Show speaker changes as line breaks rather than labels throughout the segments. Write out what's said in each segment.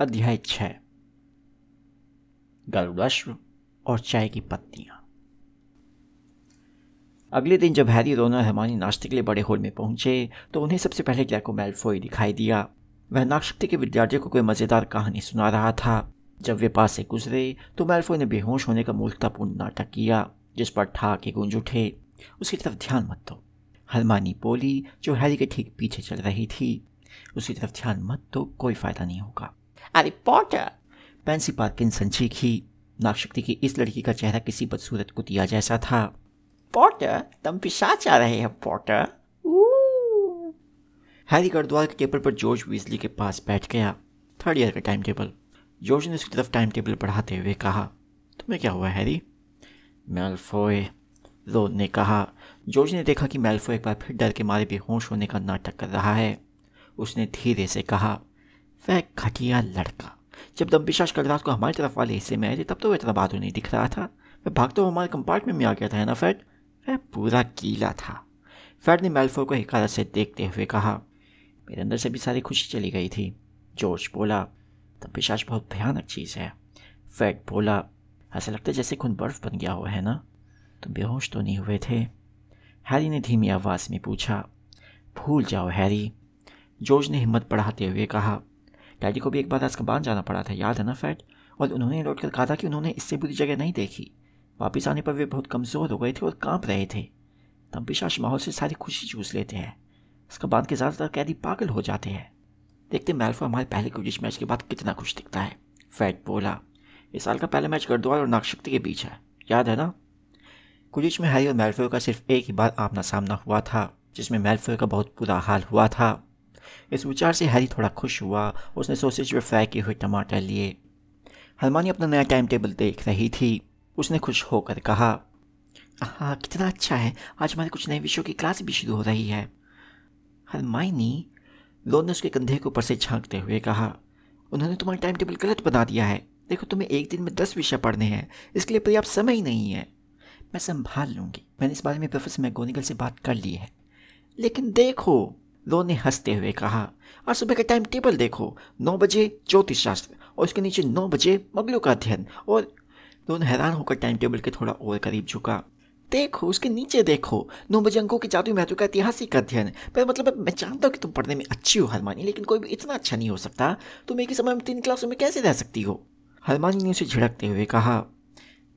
अध्याय छ। गरुड़ाश्व और चाय की पत्तियाँ। अगले दिन जब हैरी रोना और हमारी नाश्ते के लिए बड़े हॉल में पहुँचे तो उन्हें सबसे पहले ड्रैको मेल्फोई दिखाई दिया। वह नागशक्ति के विद्यार्थियों को कोई मज़ेदार कहानी सुना रहा था। जब वे पास से गुजरे तो मेल्फोई ने बेहोश होने का मूर्खतापूर्ण नाटक किया, जिस पर के गूंज उठे। उसकी तरफ़ ध्यान मत दो। हरमानी बोली, जो हैरी के ठीक पीछे चल रही थी, उसकी तरफ़ ध्यान मत दो, कोई फ़ायदा नहीं होगा। अरे पॉटर पेंसी पार्किंसन चीखी नागशक्ति की इस लड़की का चेहरा किसी बदसूरत कुतिया जैसा था। पॉटर तुम पिशाच आ रहे हैं पॉटर हैरी गढ़द्वार के टेबल पर जॉर्ज वीजली के पास बैठ गया। थर्ड ईयर का टाइम टेबल जॉर्ज ने उसकी तरफ़ टाइम टेबल पढ़ाते हुए कहा तुम्हें क्या हुआ हैरी मेलफोय रोन ने कहा जॉर्ज ने देखा कि मेल्फो एक बार फिर डर के मारे बेहोश होने का नाटक कर रहा है। उसने धीरे से कहा वह घटिया लड़का। जब दम्बिशाश कल रात को हमारी तरफ़ वाले हिस्से में आए थे, तब तो वह इतना बहादुर नहीं दिख रहा था। वह भागते हुए हमारे कंपार्टमेंट में आ गया था ना फैट वह पूरा गीला था। फैट ने मेल्फोर को हिकारत से देखते हुए कहा, मेरे अंदर से भी सारी खुशी चली गई थी। जॉर्ज बोला दम्बिशाश बहुत भयानक चीज़ है। फैट बोला, ऐसा लगता है जैसे खून बर्फ़ बन गया हुआ है ना? तुम बेहोश तो नहीं हुए थे? हैरी ने धीमी आवाज़ में पूछा, भूल जाओ, हैरी। जॉर्ज ने हिम्मत बढ़ाते हुए कहा डैडी को भी एक बार अजकबान जाना पड़ा था, याद है ना, फैट? और उन्होंने लौट कर कहा था कि उन्होंने इससे बुरी जगह नहीं देखी। वापस आने पर वे बहुत कमज़ोर हो गए थे और काँप रहे थे। तब पिशाश माहौल से सारी खुशी चूस लेते हैं। बाद के ज़्यादातर कैदी पागल हो जाते हैं। देखते मैल्फो हमारे पहले क्रिकेट मैच के बाद कितना खुश दिखता है, फैट बोला। इस साल का पहला मैच गढ़द्वार और नागशक्ति के बीच है। याद है ना? कुरिच में हैरी और मेल्फो का सिर्फ़ एक ही बार आमना सामना हुआ था, जिसमें मेल्फो का बहुत बुरा हाल हुआ था। इस विचार से हैरी थोड़ा खुश हुआ। उसने सोसेज में फ्राई किए हुए टमाटर लिए। हरमानी अपना नया टाइम टेबल देख रही थी। उसने खुश होकर कहा हाँ कितना अच्छा है। आज हमारे कुछ नए विषयों की क्लास भी शुरू हो रही है। हरमाइनी लोन ने उसके कंधे के ऊपर से झांकते हुए कहा, उन्होंने तुम्हारा टाइम टेबल गलत बना दिया है। देखो, तुम्हें एक दिन में दस विषय पढ़ने हैं। इसके लिए पर्याप्त समय ही नहीं है। मैं संभाल लूँगी। मैंने इस बारे में प्रोफेसर मैगोनिकल से बात कर ली है। लेकिन देखो लो ने हँसते हुए कहा और सुबह का टाइम टेबल देखो। नौ बजे ज्योतिष शास्त्र और उसके नीचे नौ बजे मगलों का अध्ययन। और दोनों हैरान होकर टाइम टेबल के थोड़ा और करीब झुका। देखो, उसके नीचे देखो। नौ बजे अंकों के जादू महत्व का ऐतिहासिक अध्ययन। पर मतलब मैं जानता हूँ कि तुम पढ़ने में अच्छी हो, हरमानी, लेकिन कोई भी इतना अच्छा नहीं हो सकता। तुम एक ही समय में तीन क्लासों में कैसे रह सकती हो? हरमानी ने उसे झिड़कते हुए कहा,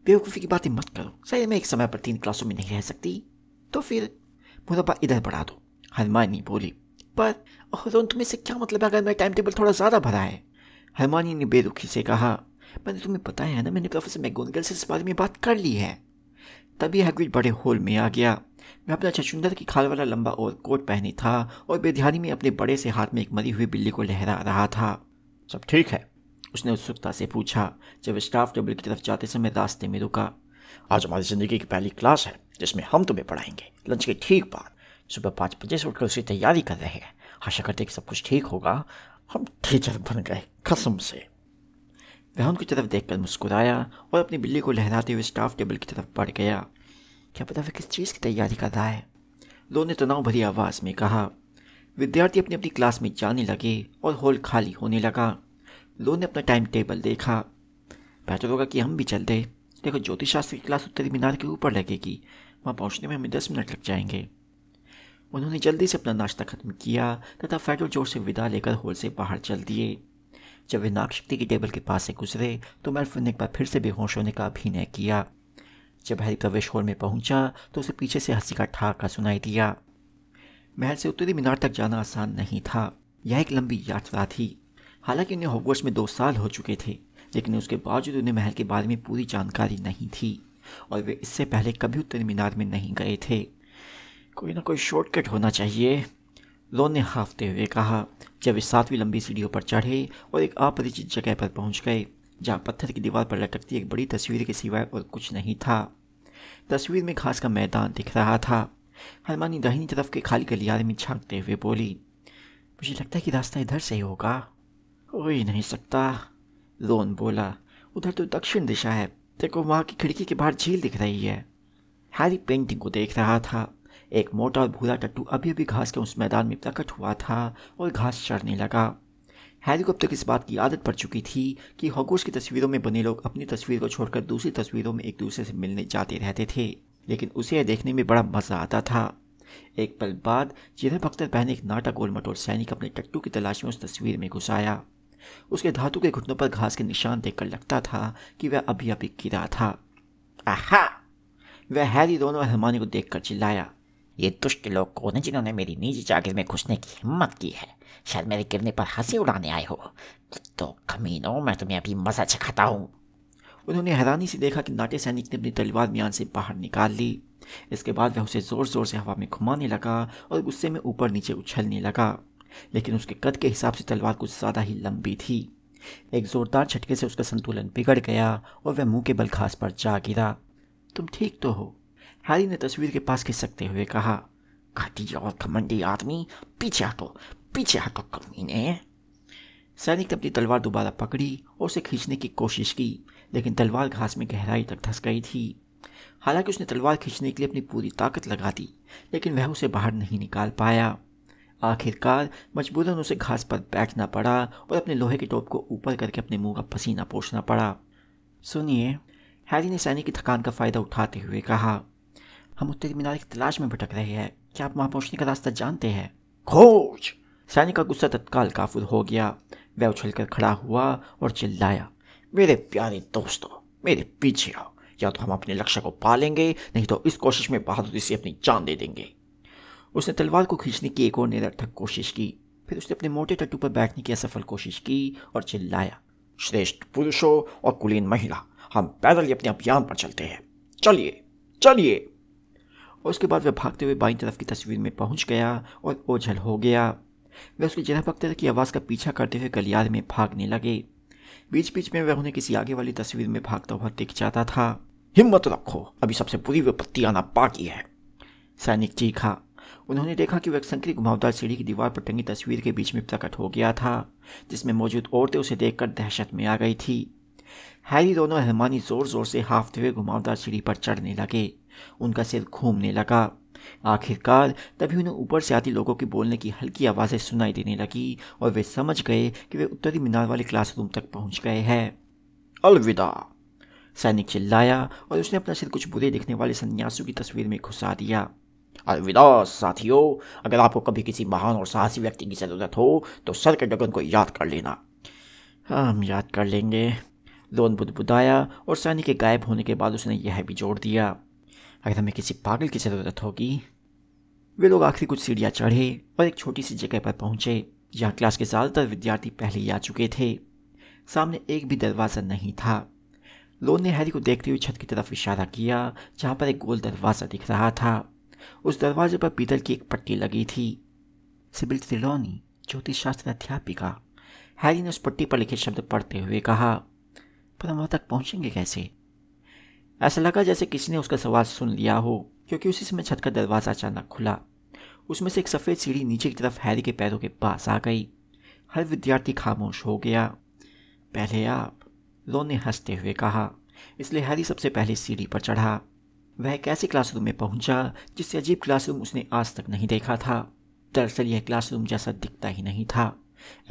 बेवकूफ़ी की बातें मत करो। शायद मैं एक समय पर तीन क्लासों में नहीं रह सकती। तो फिर मुरबा इधर बढ़ा दो। हरमानी बोली, पर रोन तुम्हें से क्या मतलब है अगर मेरा टाइम टेबल थोड़ा ज़्यादा भरा है? हरमानी ने बेरुखी से कहा, मैंने तुम्हें बताया है ना, मैंने प्रोफेसर मैगोनगल से इस बारे में बात कर ली है। तभी हैग्रिड बड़े हॉल में आ गया। मैं अपना छछुंदर की खाल वाला लंबा और कोट पहनी था और बेध्यानी में अपने बड़े से हाथ में एक मरी हुई बिल्ली को लहरा रहा था। सब ठीक है? उसने उत्सुकता से पूछा, जब स्टाफ टेबल की तरफ़ जाते समय रास्ते में रुका। आज हमारी ज़िंदगी की पहली क्लास है, जिसमें हम तुम्हें पढ़ाएँगे। लंच के ठीक बाद। सुबह पाँच बजे से उठकर उसकी तैयारी कर रहे हैं। आशा करते कि सब कुछ ठीक होगा। हम टीचर बन गए, कसम से। वह उनकी तरफ़ देखकर मुस्कुराया और अपनी बिल्ली को लहराते हुए स्टाफ टेबल की तरफ़ बढ़ गया। क्या पता वह किस चीज़ की तैयारी कर रहा है? लो ने तनाव भरी आवाज़ में कहा। विद्यार्थी अपनी अपनी क्लास में जाने लगे और हॉल खाली होने लगा। लो ने अपना टाइम टेबल देखा। बेहतर होगा कि हम भी चलते देखो ज्योतिष शास्त्र की क्लास उत्तरी मीनार के ऊपर लगेगी। वहाँ पहुँचने में हमें दस मिनट लग जाएँगे। उन्होंने जल्दी से अपना नाश्ता खत्म किया तथा फेडरल ज़ोर से विदा लेकर हॉल से बाहर चल दिए। जब वे नागशक्ति की टेबल के पास से गुजरे तो मेल्फिन ने एक बार फिर से बेहोश होने का अभिनय किया। जब हैरी प्रवेश हॉल में पहुँचा तो उसे पीछे से हँसी का ठाका सुनाई दिया। महल से उत्तरी मीनार तक जाना आसान नहीं था। यह एक लंबी यात्रा थी। हालाँकि उन्हें हॉगवर्ट्स में दो साल हो चुके थे, लेकिन उसके बावजूद उन्हें महल के बारे में पूरी जानकारी नहीं थी, और वे इससे पहले कभी उत्तरी मीनार में नहीं गए थे। कोई ना कोई शॉर्टकट होना चाहिए। लोन ने हाफते हुए कहा, जब वे सातवीं लंबी सीढ़ियों पर चढ़े और एक अपरिचित जगह पर पहुँच गए, जहाँ पत्थर की दीवार पर लटकती एक बड़ी तस्वीर के सिवाय और कुछ नहीं था। तस्वीर में घास का मैदान दिख रहा था। हरमानी दाहिनी तरफ़ के खाली गलियारे में झांकते हुए बोली, मुझे लगता है कि रास्ता इधर से ही होगा। हो ही नहीं सकता, लोन बोला। उधर तो दक्षिण दिशा है। देखो, वहाँ की खिड़की के बाहर झील दिख रही है। हैरी पेंटिंग को देख रहा था। एक मोटा और भूरा टट्टू अभी अभी घास के उस मैदान में प्रकट हुआ था और घास चढ़ने लगा। हैरी को अब तक इस बात की आदत पड़ चुकी थी कि हॉगवर्ट्स की तस्वीरों में बने लोग अपनी तस्वीर को छोड़कर दूसरी तस्वीरों में एक दूसरे से मिलने जाते रहते थे, लेकिन उसे यह देखने में बड़ा मज़ा आता था। एक पल बाद जिधर बख्तर पहने एक नाटा गोल मटोर सैनिक अपने टट्टू की तलाश में उस तस्वीर में घुस आया उसके धातु के घुटनों पर घास के निशान देखकर लगता था कि वह अभी अभी गिरा था। आहा! वह हैरी दोनों हरमानी को देखकर चिल्लाया।
ये दुष्ट लोग कौन है जिन्होंने मेरी निजी जागीर में घुसने की हिम्मत की है। शायद मेरे गिरने पर हँसी उड़ाने आए हो। तो कमीनो, मैं तुम्हें अभी मज़ा चखाता हूँ।
उन्होंने हैरानी से देखा कि नाट्य सैनिक ने अपनी तलवार म्यान से बाहर निकाल ली। इसके बाद वह उसे ज़ोर ज़ोर से हवा में घुमाने लगा और गुस्से में ऊपर नीचे उछलने लगा। लेकिन उसके कद के हिसाब से तलवार कुछ ज़्यादा ही लंबी थी। एक ज़ोरदार झटके से उसका संतुलन बिगड़ गया और वह मुँह के बल घास पर जा गिरा। तुम ठीक तो हो? हैरी ने तस्वीर के पास खिसकते हुए कहा
घटिया और घमंडी आदमी, पीछे हटो पीछे हटो कमीने।
सैनिक ने अपनी तलवार दोबारा पकड़ी और उसे खींचने की कोशिश की, लेकिन तलवार घास में गहराई तक धस गई थी। हालाँकि उसने तलवार खींचने के लिए अपनी पूरी ताकत लगा दी, लेकिन वह उसे बाहर नहीं निकाल पाया। आखिरकार, मजबूरन उसे घास पर बैठना पड़ा और अपने लोहे के टोप को ऊपर करके अपने मुँह का पसीना पोछना पड़ा। सुनिए, हैरी ने सैनिक की थकान का फ़ायदा उठाते हुए कहा हम उत्तरी मीनार की तलाश में भटक रहे हैं। क्या आप वहाँ पहुँचने का रास्ता जानते हैं? खोज! सैनिक का गुस्सा तत्काल काफुर हो गया। वह उछलकर खड़ा हुआ और चिल्लाया
मेरे प्यारे दोस्तों मेरे पीछे आओ। या तो हम अपने लक्ष्य को पालेंगे नहीं तो इस कोशिश में बहादुरी से अपनी जान दे देंगे।
उसने तलवार को खींचने की एक और निरर्थक कोशिश की। फिर उसने अपने मोटे टट्टू पर बैठने की असफल कोशिश की और चिल्लाया
श्रेष्ठ पुरुषों और कुलीन महिला हम पैदल ही अपने अभियान पर चलते हैं। चलिए चलिए।
और उसके बाद वह भागते हुए बाई तरफ़ की तस्वीर में पहुँच गया और ओझल हो गया। वह उसकी जगह पकते की आवाज़ का पीछा करते हुए गलियारे में भागने लगे। बीच बीच में वह उन्हें किसी आगे वाली तस्वीर में भागता हुआ दिख जाता था।
हिम्मत रखो, अभी सबसे बुरी विपत्ति आना बाकी है।
सैनिक चीखा। उन्होंने देखा कि वह एक संकरी घुमावदार सीढ़ी की दीवार पर टंगी तस्वीर के बीच में प्रकट हो गया था, जिसमें मौजूद औरतें उसे देखकर दहशत में आ गई थी। हैरी दोनों रहमानी ज़ोर ज़ोर से हाफते हुए घुमावदार सीढ़ी पर चढ़ने लगे। उनका सिर घूमने लगा। आखिरकार, तभी उन्हें ऊपर से आती लोगों के बोलने की हल्की आवाज़ें सुनाई देने लगी और वे समझ गए कि वे उत्तरी मीनार वाले क्लासरूम तक पहुँच गए हैं।
अलविदा।
सैनिक चिल्लाया और उसने अपना सिर कुछ बुरे दिखने वाले सन्यासों की तस्वीर में घुसा दिया।
अलविदा, साथियों, अगर आपको कभी किसी महान और साहसी व्यक्ति की ज़रूरत हो तो सर के गगन को याद कर लेना।
हम याद कर लेंगे। लोन बुदबुदाया और सैनिक के गायब होने के बाद उसने यह भी जोड़ दिया। अगर हमें किसी पागल की ज़रूरत होगी, वे लोग आखिरी कुछ सीढ़ियाँ चढ़े और एक छोटी सी जगह पर पहुँचे, जहाँ क्लास के ज़्यादातर विद्यार्थी पहले ही आ चुके थे। सामने एक भी दरवाज़ा नहीं था। लोन ने हैरी को देखते हुए छत की तरफ़ इशारा किया, जहाँ पर एक गोल दरवाज़ा दिख रहा था। उस दरवाजे पर पीतल की एक पट्टी लगी थी। सिबिल त्रिलोनी, ज्योतिष शास्त्र अध्यापिका। हैरी ने उस पट्टी पर लिखे शब्द पढ़ते हुए कहा, पर हम वहाँ तक पहुँचेंगे कैसे? ऐसा लगा जैसे किसी ने उसका सवाल सुन लिया हो, क्योंकि उसी समय छत का दरवाज़ा अचानक खुला। उसमें से एक सफ़ेद सीढ़ी नीचे की तरफ़ हैरी के पैरों के पास आ गई। हर विद्यार्थी खामोश हो गया। पहले आप लो ने हँसते हुए कहा। इसलिए हैरी सबसे पहले सीढ़ी पर चढ़ा। वह एक ऐसे क्लासरूम में पहुँचा, जिससे अजीब क्लासरूम उसने आज तक नहीं देखा था? दरअसल यह क्लासरूम जैसा दिखता ही नहीं था।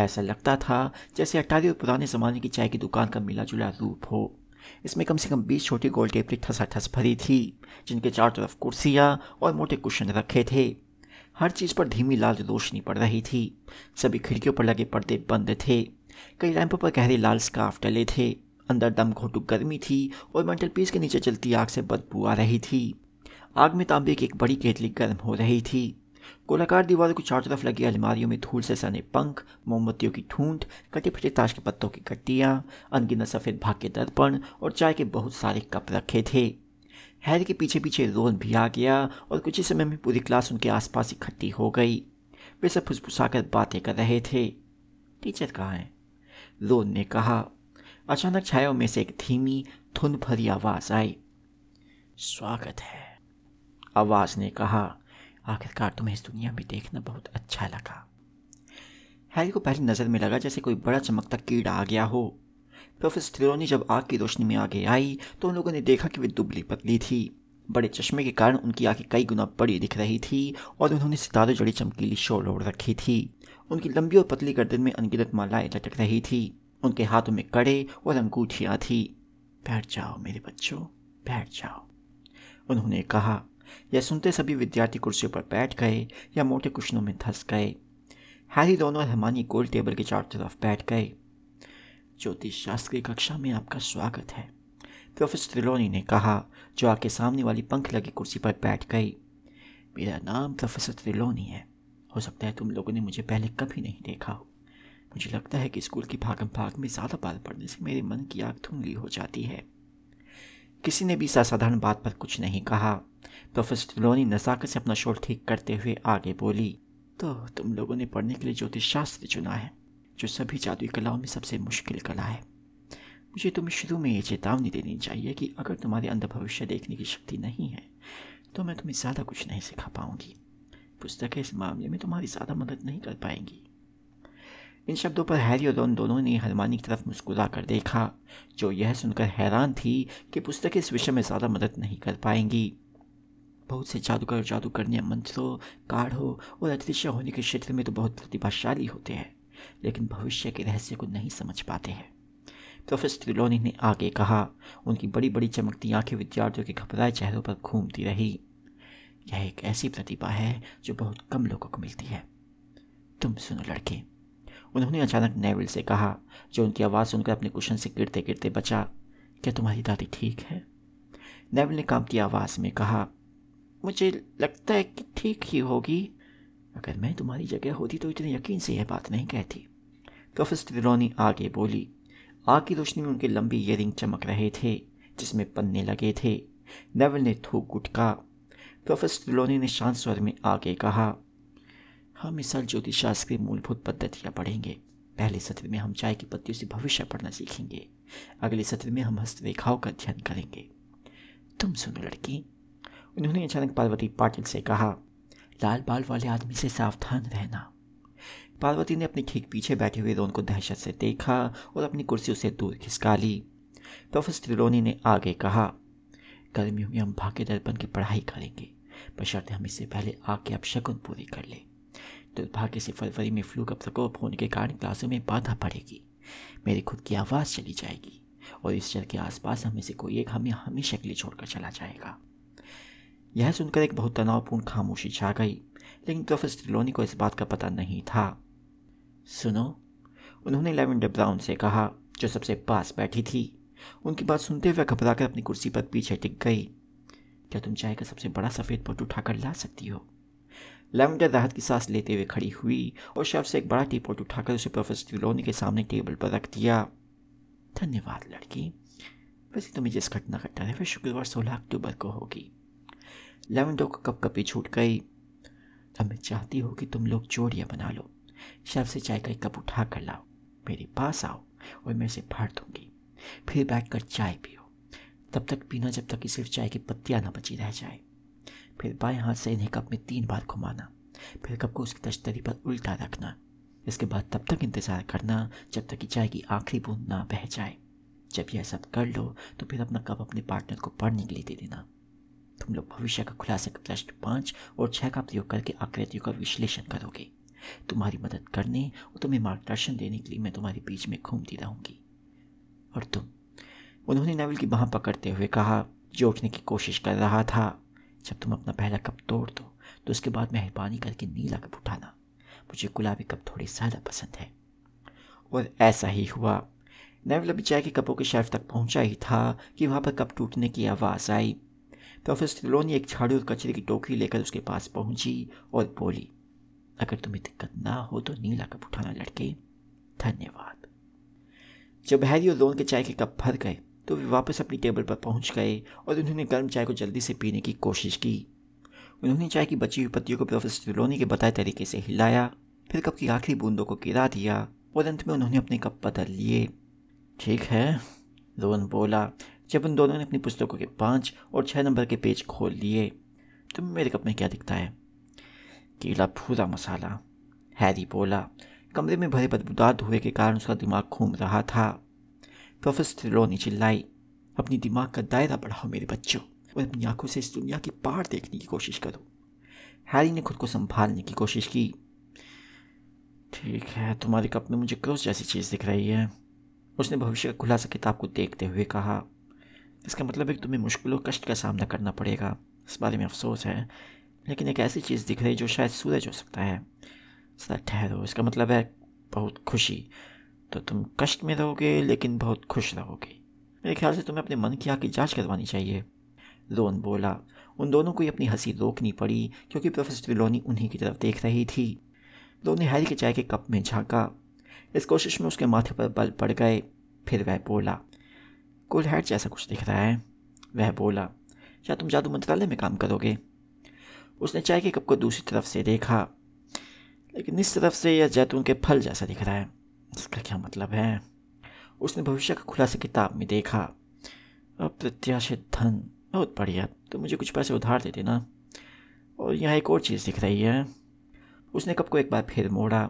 ऐसा लगता था जैसे अटारी और पुराने ज़माने की चाय की दुकान का मिला जुला रूप हो। इसमें कम से कम बीस छोटी गोल टेपरी ठसा ठस भरी थी, जिनके चारों तरफ़ कुर्सियाँ और मोटे कुशन रखे थे। हर चीज़ पर धीमी लाल रोशनी पड़ रही थी। सभी खिड़कियों पर लगे पर्दे बंद थे। कई लैंपों पर गहरे लाल स्काफ डले थे। अंदर दम घोटू गर्मी थी और मंटल पीस के नीचे चलती आग से बदबू आ रही थी। आग में तांबे की एक बड़ी केतली गर्म हो रही थी। गोलाकार दीवारों की चारों तरफ़ लगी अलमारियों में धूल से सने पंख, मोमबत्तियों की ठूंठ कटे फटे ताश के पत्तों की कट्टियाँ, अनगिनत सफ़ेद भाग के दर्पण और चाय के बहुत सारे कप रखे थे। हैर के पीछे पीछे रोन भी आ गया और कुछ ही समय में पूरी क्लास उनके आसपास इकट्ठी हो गई। वे सब फुसफुसाकर बातें कर रहे थे। टीचर कहाँ हैं? रोन ने कहा। अचानक छायाओं में से एक धीमी, धुन भरी आवाज़ आई। स्वागत है, आवाज़ ने कहा। आखिरकार तुम्हें इस दुनिया में देखना बहुत अच्छा लगा। हैरी को पहली नज़र में लगा जैसे कोई बड़ा चमकता कीड़ा आ गया हो। प्रोफेसर थ्रिलोनी जब आग की रोशनी में आगे आई तो उन लोगों ने देखा कि वे दुबली पतली थी। बड़े चश्मे के कारण उनकी आँखें कई गुना बड़ी दिख रही थी और उन्होंने सितारे जड़ी चमकीली शोल ओढ़ रखी थी। उनकी लंबी और पतली गर्दन में अनगिनत मालाएँ लटक रही थी। उनके हाथों में कड़े और अंगूठियाँ थी। बैठ जाओ मेरे बच्चों, बैठ जाओ, उन्होंने कहा। यह सुनते सभी विद्यार्थी कुर्सियों पर बैठ गए या मोटे कुशनों में धस गए। हैरी दोनों और हमानी गोल टेबल के चारों तरफ़ बैठ गए। ज्योतिष शास्त्र की कक्षा में आपका स्वागत है। प्रोफेसर त्रिलोनी ने कहा, जो आके सामने वाली पंख लगी कुर्सी पर बैठ गई। मेरा नाम प्रोफेसर त्रिलोनी है। हो सकता है तुम लोगों ने मुझे पहले कभी नहीं देखा हो। मुझे लगता है कि स्कूल की भागम भाग में ज़्यादा बाल पढ़ने से मेरे मन की आग धुंधली हो जाती है। किसी ने भी असाधारण बात पर कुछ नहीं कहा। प्रोफेसर त्रिलोनी नजाकत से अपना शोर ठीक करते हुए आगे बोली तो तुम लोगों ने पढ़ने के लिए ज्योतिष शास्त्र चुना है, जो सभी जादुई कलाओं में सबसे मुश्किल कला है। मुझे तुम्हें शुरू में ये चेतावनी देनी चाहिए कि अगर तुम्हारे अंदर भविष्य देखने की शक्ति नहीं है तो मैं तुम्हें ज़्यादा कुछ नहीं सिखा पाऊँगी। पुस्तकें इस मामले में तुम्हारी ज़्यादा मदद नहीं कर पाएँगी। इन शब्दों पर हैरी और रोन दोनों ने हरमानी की तरफ़ मुस्कुरा कर देखा, जो यह सुनकर हैरान थी कि पुस्तकें इस विषय में ज़्यादा मदद नहीं कर पाएँगी। बहुत से जादूगर जादू करने मंत्रों काढ़ों और अदृश्य होने के क्षेत्र में तो बहुत प्रतिभाशाली होते हैं, लेकिन भविष्य के रहस्य को नहीं समझ पाते हैं। प्रोफेसर त्रिलोनी ने आगे कहा, उनकी बड़ी बड़ी चमकती आँखें विद्यार्थियों के घबराए चेहरों पर घूमती रही। यह एक ऐसी प्रतिभा है जो बहुत कम लोगों को मिलती है। तुम सुनो लड़के, उन्होंने अचानक नेविल से कहा, जो उनकी आवाज़ सुनकर अपने कुशन से गिरते गिरते बचा, क्या तुम्हारी दादी ठीक है? नेविल ने कामती आवाज़ में कहा मुझे लगता है कि ठीक ही होगी। अगर मैं तुम्हारी जगह होती तो इतने यकीन से यह बात नहीं कहती। प्रोफेसर त्रिलोनी आगे बोली आग की रोशनी में उनके लंबी इयरिंग चमक रहे थे, जिसमें पन्ने लगे थे। नेवल ने थूक गुटका। प्रोफेसर त्रिलोनी ने शांत स्वर में आगे कहा, हम इस साल ज्योतिष शास्त्र की मूलभूत पद्धतियाँ पढ़ेंगे। पहले सत्र में हम चाय की पत्तियों से भविष्य पढ़ना सीखेंगे। अगले सत्र में हम हस्तरेखाओं का अध्ययन करेंगे। तुम सुनो लड़की उन्होंने अचानक पार्वती पाटिल से कहा, लाल बाल वाले आदमी से सावधान रहना। पार्वती ने अपने ठीक पीछे बैठे हुए रोन को दहशत से देखा और अपनी कुर्सी उसे दूर खिसका ली। प्रोफेसर त्रिलोनी ने आगे कहा, गर्मियों में हम भाग्य दर्पण की पढ़ाई करेंगे। बशर्ते हम इससे पहले आके अब शकुन पूरी कर ले। दुर्भाग्य से फरवरी में फ्लू का प्रकोप होने के कारण क्लासों में बाधा पड़ेगी। मेरी खुद की आवाज़ चली जाएगी और इस जल के आसपास हमें से कोई एक हमें हमेशा के लिए छोड़कर चला जाएगा। यह सुनकर एक बहुत तनावपूर्ण खामोशी छा गई, लेकिन प्रोफेसर त्रिलोनी को इस बात का पता नहीं था। सुनो, उन्होंने लेवेंडर ब्राउन से कहा, जो सबसे पास बैठी थी। उनकी बात सुनते हुए घबराकर अपनी कुर्सी पर पीछे टिक गई। क्या तुम चाय का सबसे बड़ा सफ़ेद पट उठाकर ला सकती हो? लेवेंडर राहत की सांस लेते हुए खड़ी हुई और शव से एक बड़ा टी पोट उठाकर उसे प्रोफेसर त्रिलोनी के सामने टेबल पर रख दिया। धन्यवाद, लड़की। वैसे तुम्हें जिस घटना घटा है, वह शुक्रवार सोलह अक्टूबर को होगी। लेवेंडो को कप कपी छूट गई। अब मैं चाहती हूँ कि तुम लोग जोड़ियाँ बना लो। शव से चाय का एक कप उठा कर लाओ। मेरे पास आओ और मैं इसे फाड़ दूँगी। फिर बैठ कर चाय पियो। तब तक पीना जब तक कि सिर्फ़ चाय की पत्तियाँ ना बची रह जाए। फिर बाएँ हाथ से इन्हें कप में तीन बार घुमाना। फिर कप को उसकी तश्तरी पर उल्टा रखना। इसके बाद तब तक इंतज़ार करना जब तक कि चाय की आखिरी बूंद ना बह जाए। जब यह सब कर लो तो फिर अपना कप अपने पार्टनर को पढ़ने के लिए दे देना। तुम लोग भविष्य का खुलासा प्रश्न पाँच और छः का प्रयोग करके आकृतियों का विश्लेषण करोगे। तुम्हारी मदद करने और तुम्हें मार्गदर्शन देने के लिए मैं तुम्हारे बीच में घूमती रहूँगी। और तुम, उन्होंने नवल की बाह पकड़ते हुए कहा जो उठने की कोशिश कर रहा था। जब तुम अपना पहला कप तोड़ दो तो उसके बाद मेहरबानी करके नीला कप उठाना। मुझे गुलाबी कप थोड़े ज़्यादा पसंद है। और ऐसा ही हुआ। नेवल अभी चाय के कपों के शेल्फ तक पहुँचा ही था कि वहाँ पर कप टूटने की आवाज़ आई। प्रोफेसर त्रिलोनी एक झाड़ू और कचरे की टोकरी लेकर उसके पास पहुँची और बोली, अगर तुम्हें दिक्कत ना हो तो नीला कप उठाना, लड़के। धन्यवाद। जब हैरी और लोन के चाय के कप भर गए तो वे वापस अपनी टेबल पर पहुँच गए और उन्होंने गर्म चाय को जल्दी से पीने की कोशिश की। उन्होंने चाय की बची हुई पत्तियों को प्रोफेसर त्रिलोनी के बताए तरीके से हिलाया, फिर कप की आखिरी बूंदों को गिरा दिया और अंत में उन्होंने अपने कप बदल लिए। ठीक है, लोन बोला जब उन दोनों ने अपनी पुस्तकों के पाँच और छः नंबर के पेज खोल लिए तो मेरे कप में क्या दिखता है? केला भूरा मसाला। हैरी बोला, कमरे में भरे बदबूदार धुएँ के कारण उसका दिमाग घूम रहा था। प्रोफेसर त्रिलोनी चिल्लाई, अपनी दिमाग का दायरा बढ़ाओ मेरे बच्चों, और अपनी आँखों से इस दुनिया की पार देखने की कोशिश करो। हैरी ने खुद को संभालने की कोशिश की। ठीक है, तुम्हारे कप में मुझे क्रोस जैसी चीज़ दिख रही है। उसने भविष्य का खुलासा किताब को देखते हुए कहा इसका मतलब है कि तुम्हें मुश्किलों, कष्ट का सामना करना पड़ेगा। इस बारे में अफसोस है। लेकिन एक ऐसी चीज़ दिख रही जो शायद सूरज हो सकता है। सदा ठहरो। इसका मतलब है बहुत खुशी। तो तुम कष्ट में रहोगे, लेकिन बहुत खुश रहोगे। मेरे ख्याल से तुम्हें अपने मन की आँख की जाँच करवानी चाहिए। रोन बोला। उन दोनों को ही अपनी हँसी रोकनी पड़ी, क्योंकि प्रोफेसर त्रिलोनी उन्हीं की तरफ़ देख रही थी। दो ने हैरी के चाय के कप में झांका। इस कोशिश में उसके माथे पर बल पड़ गए। फिर वह बोला कुल हैट जैसा कुछ दिख रहा है। वह बोला क्या तुम जादू मंत्रालय में काम करोगे? उसने चाय के कप को दूसरी तरफ़ से देखा, लेकिन इस तरफ़ से यह जैतून के फल जैसा दिख रहा है। इसका क्या मतलब है? उसने भविष्य का खुलासा किताब में देखा, अप्रत्याशित धन, बहुत बढ़िया तो मुझे कुछ पैसे उधार दे देना। और यहाँ एक और चीज़ दिख रही है। उसने कप को एक बार फिर मोड़ा,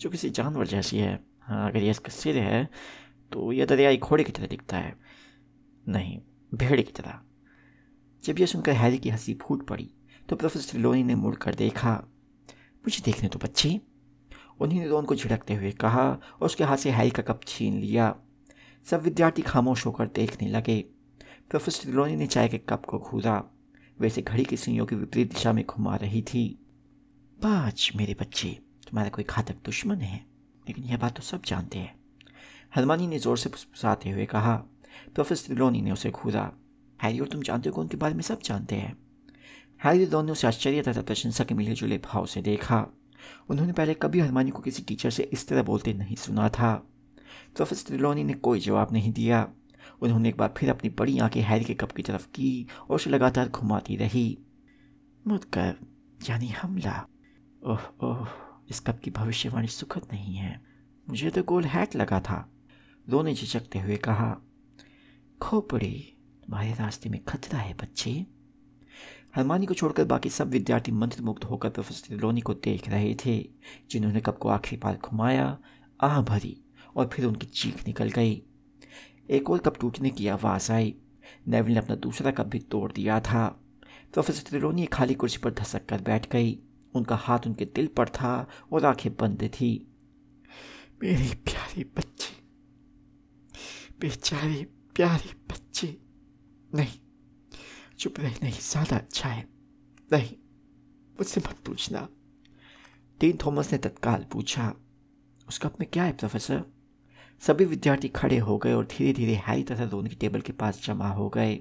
जो किसी जानवर जैसी है। हाँ अगर यह इसका सिर है तो यह दरियाई घोड़े की तरह दिखता है। नहीं, भेड़ की तरह। जब यह सुनकर हैरी की हँसी फूट पड़ी तो प्रोफेसर लोनी ने मुड़कर देखा। मुझे देखने तो बच्चे। उन्हीं ने रोन को झिड़कते हुए कहा और उसके हाथ से हैरी का कप छीन लिया। सब विद्यार्थी खामोश होकर देखने लगे। प्रोफेसर लोनी ने चाय के कप को घूरा वैसे घड़ी की सुइयों की विपरीत दिशा में घुमा रही थी। पाँच मेरे बच्चे, तुम्हारा कोई घातक दुश्मन है, लेकिन यह बात तो सब जानते हैं। हलमानी ने ज़ोर से फुसफुसाते हुए कहा, प्रोफेसर त्रिलोनी ने उसे घूरा हैरी और तुम जानते हो उनके बारे में सब जानते हैं। हैरी दोनों उसे आश्चर्य तथा प्रशंसा के मिले जुले भाव से देखा। उन्होंने पहले कभी हलमानी को किसी टीचर से इस तरह बोलते नहीं सुना था। प्रोफेसर त्रिलोनी ने कोई जवाब नहीं दिया। उन्होंने एक बार फिर अपनी बड़ी आँखें हैरी के कप की तरफ़ की और उसे लगातार घुमाती रही। मुदकर यानी हमला? ओह ओह, इस कप की भविष्यवाणी सुखद नहीं है। मुझे तो गोल हैट लगा था। दो ने झिझकते हुए कहा, खोपड़ी, तुम्हारे रास्ते में खतरा है, बच्चे। हरमानी को छोड़कर बाकी सब विद्यार्थी मंत्रमुग्ध होकर प्रोफेसर लोनी को देख रहे थे, जिन्होंने कप को आखिरी बार घुमाया आह भरी, और फिर उनकी चीख निकल गई। एक और कप टूटने की आवाज़ आई। नेविल ने अपना दूसरा कप भी तोड़ दिया था। प्रोफेसर त्रिलोनी एक खाली कुर्सी पर धसक कर बैठ गई। उनका हाथ उनके दिल पर था और आँखें बंद थी। मेरी प्यारे बच्चे बेचारे प्यारे बच्चे। नहीं, चुप रहना ही ज़्यादा अच्छा है नहीं, मुझसे मत पूछना। टीन थॉमस ने तत्काल पूछा उस कप में क्या है, प्रोफेसर? सभी विद्यार्थी खड़े हो गए और धीरे धीरे हैरी तथा रोनी की टेबल के पास जमा हो गए,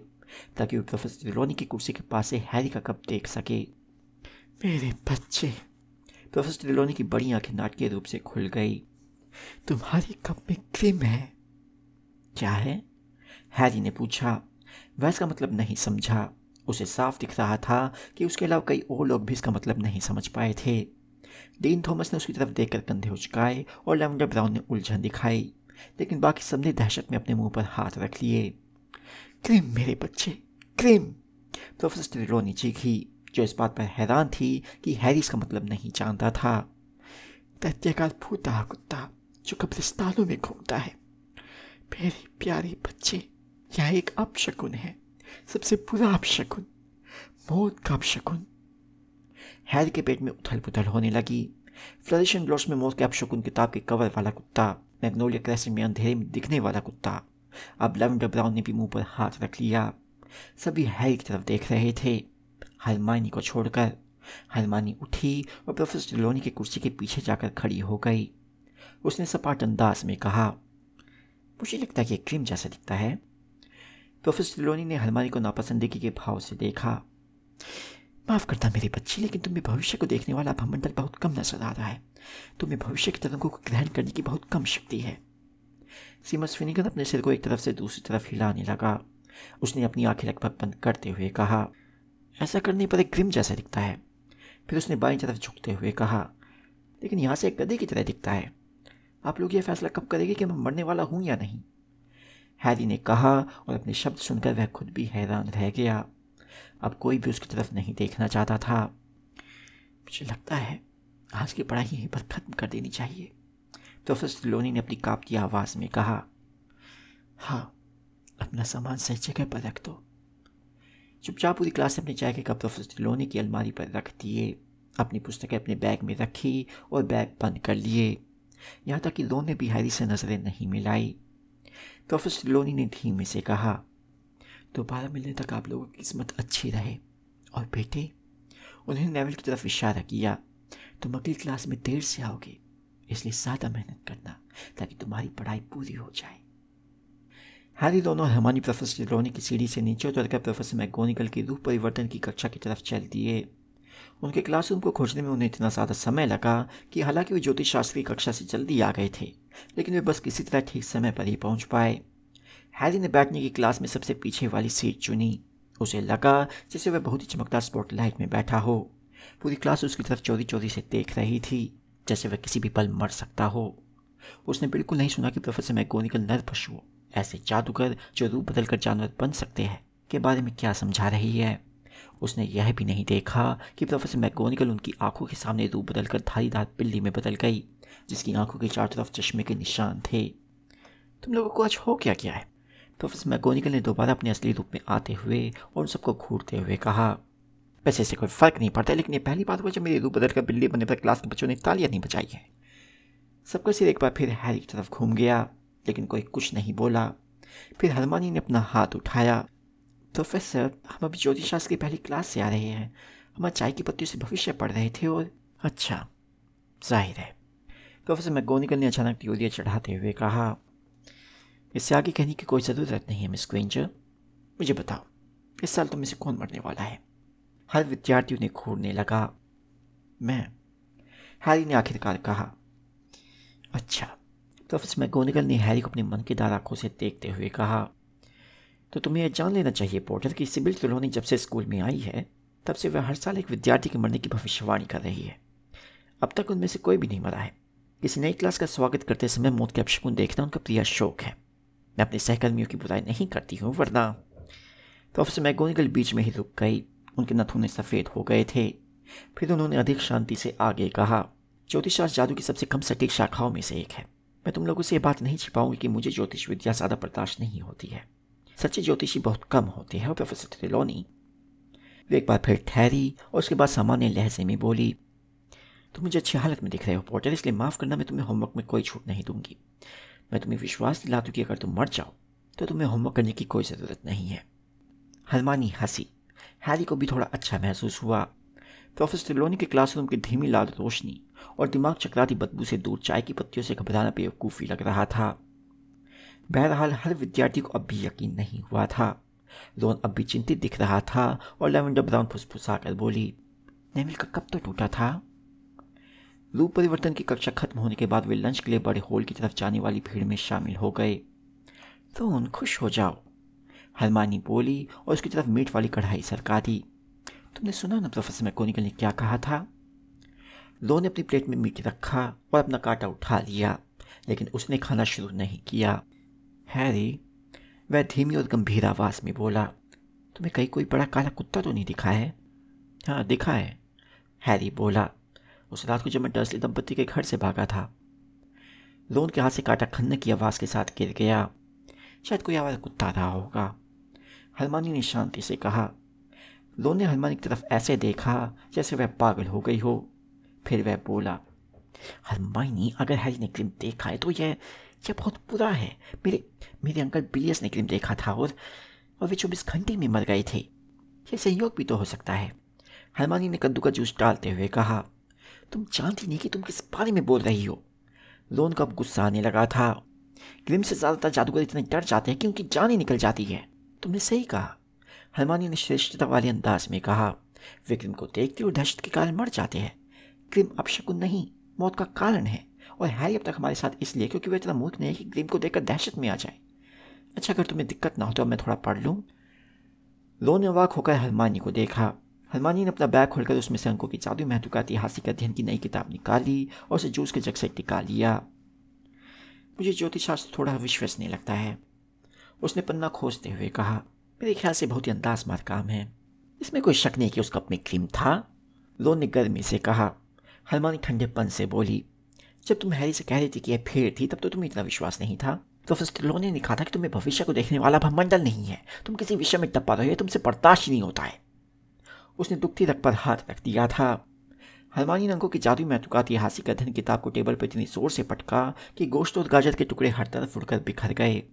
ताकि वो प्रोफेसर रोनी की कुर्सी के पास से हैरी का कप देख सके। मेरे बच्चे, प्रोफेसर त्रिलोनी की बड़ी आँखें नाटकीय रूप से खुल गई, तुम्हारे कप में क्रीम है। क्या है? हैरी ने पूछा। वह इसका मतलब नहीं समझा। उसे साफ़ दिख रहा था कि उसके अलावा कई और लोग भी इसका मतलब नहीं समझ पाए थे। डीन थॉमस ने उसकी तरफ़ देखकर कंधे उचकाए और लेवेंडर ब्राउन ने उलझन दिखाई, लेकिन बाकी सबने दहशत में अपने मुँह पर हाथ रख लिए। क्रीम मेरे बच्चे, क्रीम। प्रोफेसर त्रिलोनी चीखी, जो इस बात पर हैरान थी कि हैरी इसका मतलब नहीं जानता था। दैत्यकाल फूटा कुत्ता, जो कब्रिस्तानों में घूमता है। मेरे प्यारे बच्चे। यह एक अपशकुन है। सबसे बुरा अपशकुन मौत का अपशकुन हैरी के पेट में उथल पुथल होने लगी। फ्लरिशन ब्लॉस में मौत के अपशकुन किताब के कवर वाला कुत्ता, मैग्नोलिया क्रैसन में अंधेरे में दिखने वाला कुत्ता। अब लेवेंडर ब्राउन ने भी मुँह पर हाथ रख लिया। सभी हैरी की तरफ़ देख रहे थे। हरमानी को छोड़कर। हरमानी उठी और प्रोफेसर लोनी की कुर्सी के पीछे जाकर खड़ी हो गई। उसने सपाट अंदाज में कहा मुझे लगता है कि क्रीम जैसा दिखता है। प्रोफेसर लोनी ने हरमानी को नापसंदगी के भाव से देखा। माफ़ करता मेरे बच्ची, लेकिन तुम्हें भविष्य को देखने वाला भमंडल बहुत कम नज़र आ रहा है। तुम्हें भविष्य की तरंगों को ग्रहण करने की बहुत कम शक्ति है। सीमस फिनिगन अपने सिर को एक तरफ़ से दूसरी तरफ़ हिलाने लगा। उसने अपनी आँखें लगभग बंद करते हुए कहा, ऐसा करने पर एक ग्रिम जैसा दिखता है। फिर उसने बाई तरफ़ झुकते हुए कहा, लेकिन यहाँ से एक गधे की तरह दिखता है। आप लोग ये फैसला कब करेंगे कि मैं मरने वाला हूँ या नहीं? हैरी ने कहा और अपने शब्द सुनकर वह खुद भी हैरान रह गया। अब कोई भी उसकी तरफ़ नहीं देखना चाहता था। मुझे लगता है आज की पढ़ाई यहीं पर ख़त्म कर देनी चाहिए। प्रोफेसर लोनी ने अपनी कांपती आवाज़ में कहा हाँ अपना सामान सही जगह पर रख दो। चुपचाप पूरी क्लास ने अपने चाय के कप प्रोफेसर लोनी की अलमारी पर रख दिए, अपनी पुस्तकें अपने बैग में रखी और बैग बंद कर लिए। यहाँ तक कि लोन ने भी हैरी से नज़रें नहीं मिलाई। तो प्रोफेसर लोनी ने धीमे से कहा, दोबारा मिलने तक आप लोगों की किस्मत अच्छी रहे। और बेटे, उन्होंने नेवल की तरफ़ इशारा किया, तुम अगली क्लास में देर से आओगे, इसलिए ज़्यादा मेहनत करना, ताकि तुम्हारी पढ़ाई पूरी हो जाए। हैरी दोनों हमारी प्रोफेसर रोनी की सीढ़ी से नीचे उतरकर प्रोफेसर मैगोनिकल के रूप परिवर्तन की कक्षा की तरफ़ चल दिए। उनके क्लासरूम को खोजने में उन्हें इतना ज़्यादा समय लगा कि हालाँकि वे ज्योतिष शास्त्री कक्षा से जल्दी आ गए थे, लेकिन वे बस किसी तरह ठीक समय पर ही पहुँच पाए। हैरी ने बैठने की क्लास में सबसे पीछे वाली सीट चुनी। उसे लगा जैसे वह बहुत ही चमकदार स्पॉटलाइट में बैठा हो। पूरी क्लास उसकी तरफ़ चोरी चोरी से देख रही थी, जैसे वह किसी भी पल मर सकता हो। उसने बिल्कुल नहीं सुना कि प्रोफेसर मैकोनिकल नर पशुओं ऐसे जादूगर जो रूप बदलकर जानवर बन सकते हैं, के बारे में क्या समझा रही है? उसने यह भी नहीं देखा कि प्रोफेसर मैगोनिकल उनकी आँखों के सामने रूप बदलकर धारीदार बिल्ली में बदल गई, जिसकी आँखों के चारों तरफ़ चश्मे के निशान थे। तुम लोगों को आज हो क्या क्या है? प्रोफेसर मैगोनिकल ने दोबारा अपने असली रूप में आते हुए और उन सबको घूरते हुए कहा, वैसे इससे कोई फ़र्क नहीं पड़ता, लेकिन ये पहली बात हुआ जब मेरी रूप बदल कर बिल्ली बनने पर क्लास के बच्चों ने तालियाँ नहीं बचाई है। सबका सिर एक बार फिर हैरी की तरफ़ घूम गया, लेकिन कोई कुछ नहीं बोला। फिर हरमानी ने अपना हाथ उठाया प्रोफेसर, हम अभी ज्योतिष शास्त्र की पहली क्लास से आ रहे हैं। हम चाय की पत्तियों से भविष्य पढ़ रहे थे और अच्छा ज़ाहिर है। प्रोफेसर मैगोनिकल ने अचानक त्योरिया चढ़ाते हुए कहा, इससे आगे कहने की कोई ज़रूरत नहीं है, मिस क्वेंजर मुझे बताओ, इस साल तुम में से कौन मरने वाला है? हर विद्यार्थी उन्हें घूरने लगा। मैं, हैरी ने आखिरकार कहा अच्छा। प्रोफेसर मैगोनिकल ने हैरी को अपने मन के दार आँखों से देखते हुए कहा तो तुम्हें यह जान लेना चाहिए, पोर्टर, कि सिबिल त्रिलोनी जब से स्कूल में आई है, तब से वह हर साल एक विद्यार्थी के मरने की भविष्यवाणी कर रही है। अब तक उनमें से कोई भी नहीं मरा है। किसी नई क्लास का स्वागत करते समय मौत के अपशकुन देखना उनका प्रिय शौक है। मैं अपने सहकर्मियों की बुराई नहीं करती हूँ, वरना प्रोफेसर मैगोनिकल बीच में ही रुक गई। उनके नथुने सफ़ेद हो गए थे। फिर उन्होंने अधिक शांति से आगे कहा, ज्योतिषशास्त्र जादू की सबसे कम सटीक शाखाओं में से एक है। मैं तुम लोगों से ये बात नहीं छिपाऊँगी कि मुझे ज्योतिष विद्या ज़्यादा बर्दाश्त नहीं होती है। सच्चे ज्योतिषी बहुत कम होते हैं, प्रोफेसर त्रिलोनी। वे एक बार फिर ठहरी और उसके बाद सामान्य लहजे में बोली, तुम मुझे अच्छी हालत में दिख रहे हो, पोर्टर, इसलिए माफ़ करना, मैं तुम्हें होमवर्क में कोई छूट नहीं दूँगी। मैं तुम्हें विश्वास दिला दूँ कि अगर तुम मर जाओ तो तुम्हें होमवर्क करने की कोई ज़रूरत नहीं है। हलमानी हँसी। हैरी को भी थोड़ा अच्छा महसूस हुआ। प्रोफेसर लोनी के क्लासरूम की धीमी लाल रोशनी और दिमाग चकराती बदबू से दूर चाय की पत्तियों से घबराना बेवकूफ़ी लग रहा था। बहरहाल, हर विद्यार्थी को अब भी यकीन नहीं हुआ था। लोन अब भी चिंतित दिख रहा था और लेवेंडर ब्राउन फुसफुसा कर बोली, नेमिल का कब तो टूटा था? रूप परिवर्तन की कक्षा खत्म होने के बाद वे लंच के लिए बड़े हॉल की तरफ़ जाने वाली भीड़ में शामिल हो गए। तो उन खुश हो जाओ, हरमानी बोली और उसकी तरफ़ मीट वाली कढ़ाई सरका दी। तुमने सुना ना प्रोफेसर मैकोनिकल ने क्या कहा था? लो ने अपनी प्लेट में मीट रखा और अपना कांटा उठा लिया, लेकिन उसने खाना शुरू नहीं किया। हैरी, वह धीमी और गंभीर आवाज़ में बोला, तुम्हें कहीं कोई बड़ा काला कुत्ता तो नहीं दिखा है? हाँ दिखा है, हैरी बोला। उस रात को जब मैं डर्सली दंपति के घर से भागा था, लोन के हाथ से काटा खन्ने की आवाज़ के साथ गिर गया। शायद कोई आवाज़ कुत्ता रहा होगा हलमानी ने शांति से कहा। लोन ने हलमानी की तरफ़ ऐसे देखा जैसे वह पागल हो गई हो। फिर वह बोला हलमानी अगर हैरी ने क्रिम देखा है तो यह यह बहुत बुरा है। मेरे मेरे अंकल बिलियस ने क्रीम देखा था और और वे चौबीस घंटे में मर गए थे। यह संयोग भी तो हो सकता है। हलमानी ने कद्दू का जूस डालते हुए कहा, तुम जानती नहीं कि तुम किस बारे में बोल रही हो? लोन को अब गुस्सा आने लगा था। ग्रिम से ज़्यादातर जादूगर इतने डर जाते हैं कि उनकी जान ही निकल जाती है। तुमने सही कहा। हनुमानी ने श्रेष्ठता वाले अंदाज में कहा, वे ग्रिम को देखते और दहशत के कारण मर जाते हैं। ग्रिम अब शकुन नहीं, मौत का कारण है। और हैरी अब तक हमारे साथ इसलिए क्योंकि वह इतना मूर्ख नहीं है कि ग्रिम को देखकर दहशत में आ जाए। अच्छा अगर तुम्हें दिक्कत ना हो तो अब मैं थोड़ा पढ़ लूँ। लो ने अवाक होकर हनुमानी को देखा। हनुमानी ने अपना बैग खोलकर उसमें से अंकों की जादू महत्व का ऐतिहासिक अध्ययन की नई किताब निकाली और उसे जूस के जग से टिका लिया। मुझे ज्योतिष शास्त्र थोड़ा विश्वसनीय लगता है, उसने पन्ना खोजते हुए कहा। मेरे ख्याल से बहुत ही अंदाज मार काम है। इसमें कोई शक नहीं कि उसका अपनी क्रीम था? लोन ने गर्मी से कहा। हलमानी ठंडेपन से बोली जब तुम हैरी से कह रही थी कि यह भीड़ थी, तब तो तुम्हें इतना विश्वास नहीं था। प्रोफेसर टिलोनी ने कहा था कि तुम्हें भविष्य को देखने वाला भमंडल नहीं है। तुम किसी विषय में टप्पा रहे हो तुमसे बर्दाश्त ही नहीं होता है। उसने दुखती रख पर हाथ रख दिया था। हरमानी रंगों की जादू महत्वकाती हासिक अध्ययन किताब को टेबल पर इतनी ज़ोर से पटका कि गोश्त और गाजर के टुकड़े हर तरफ़ उड़कर बिखर गए।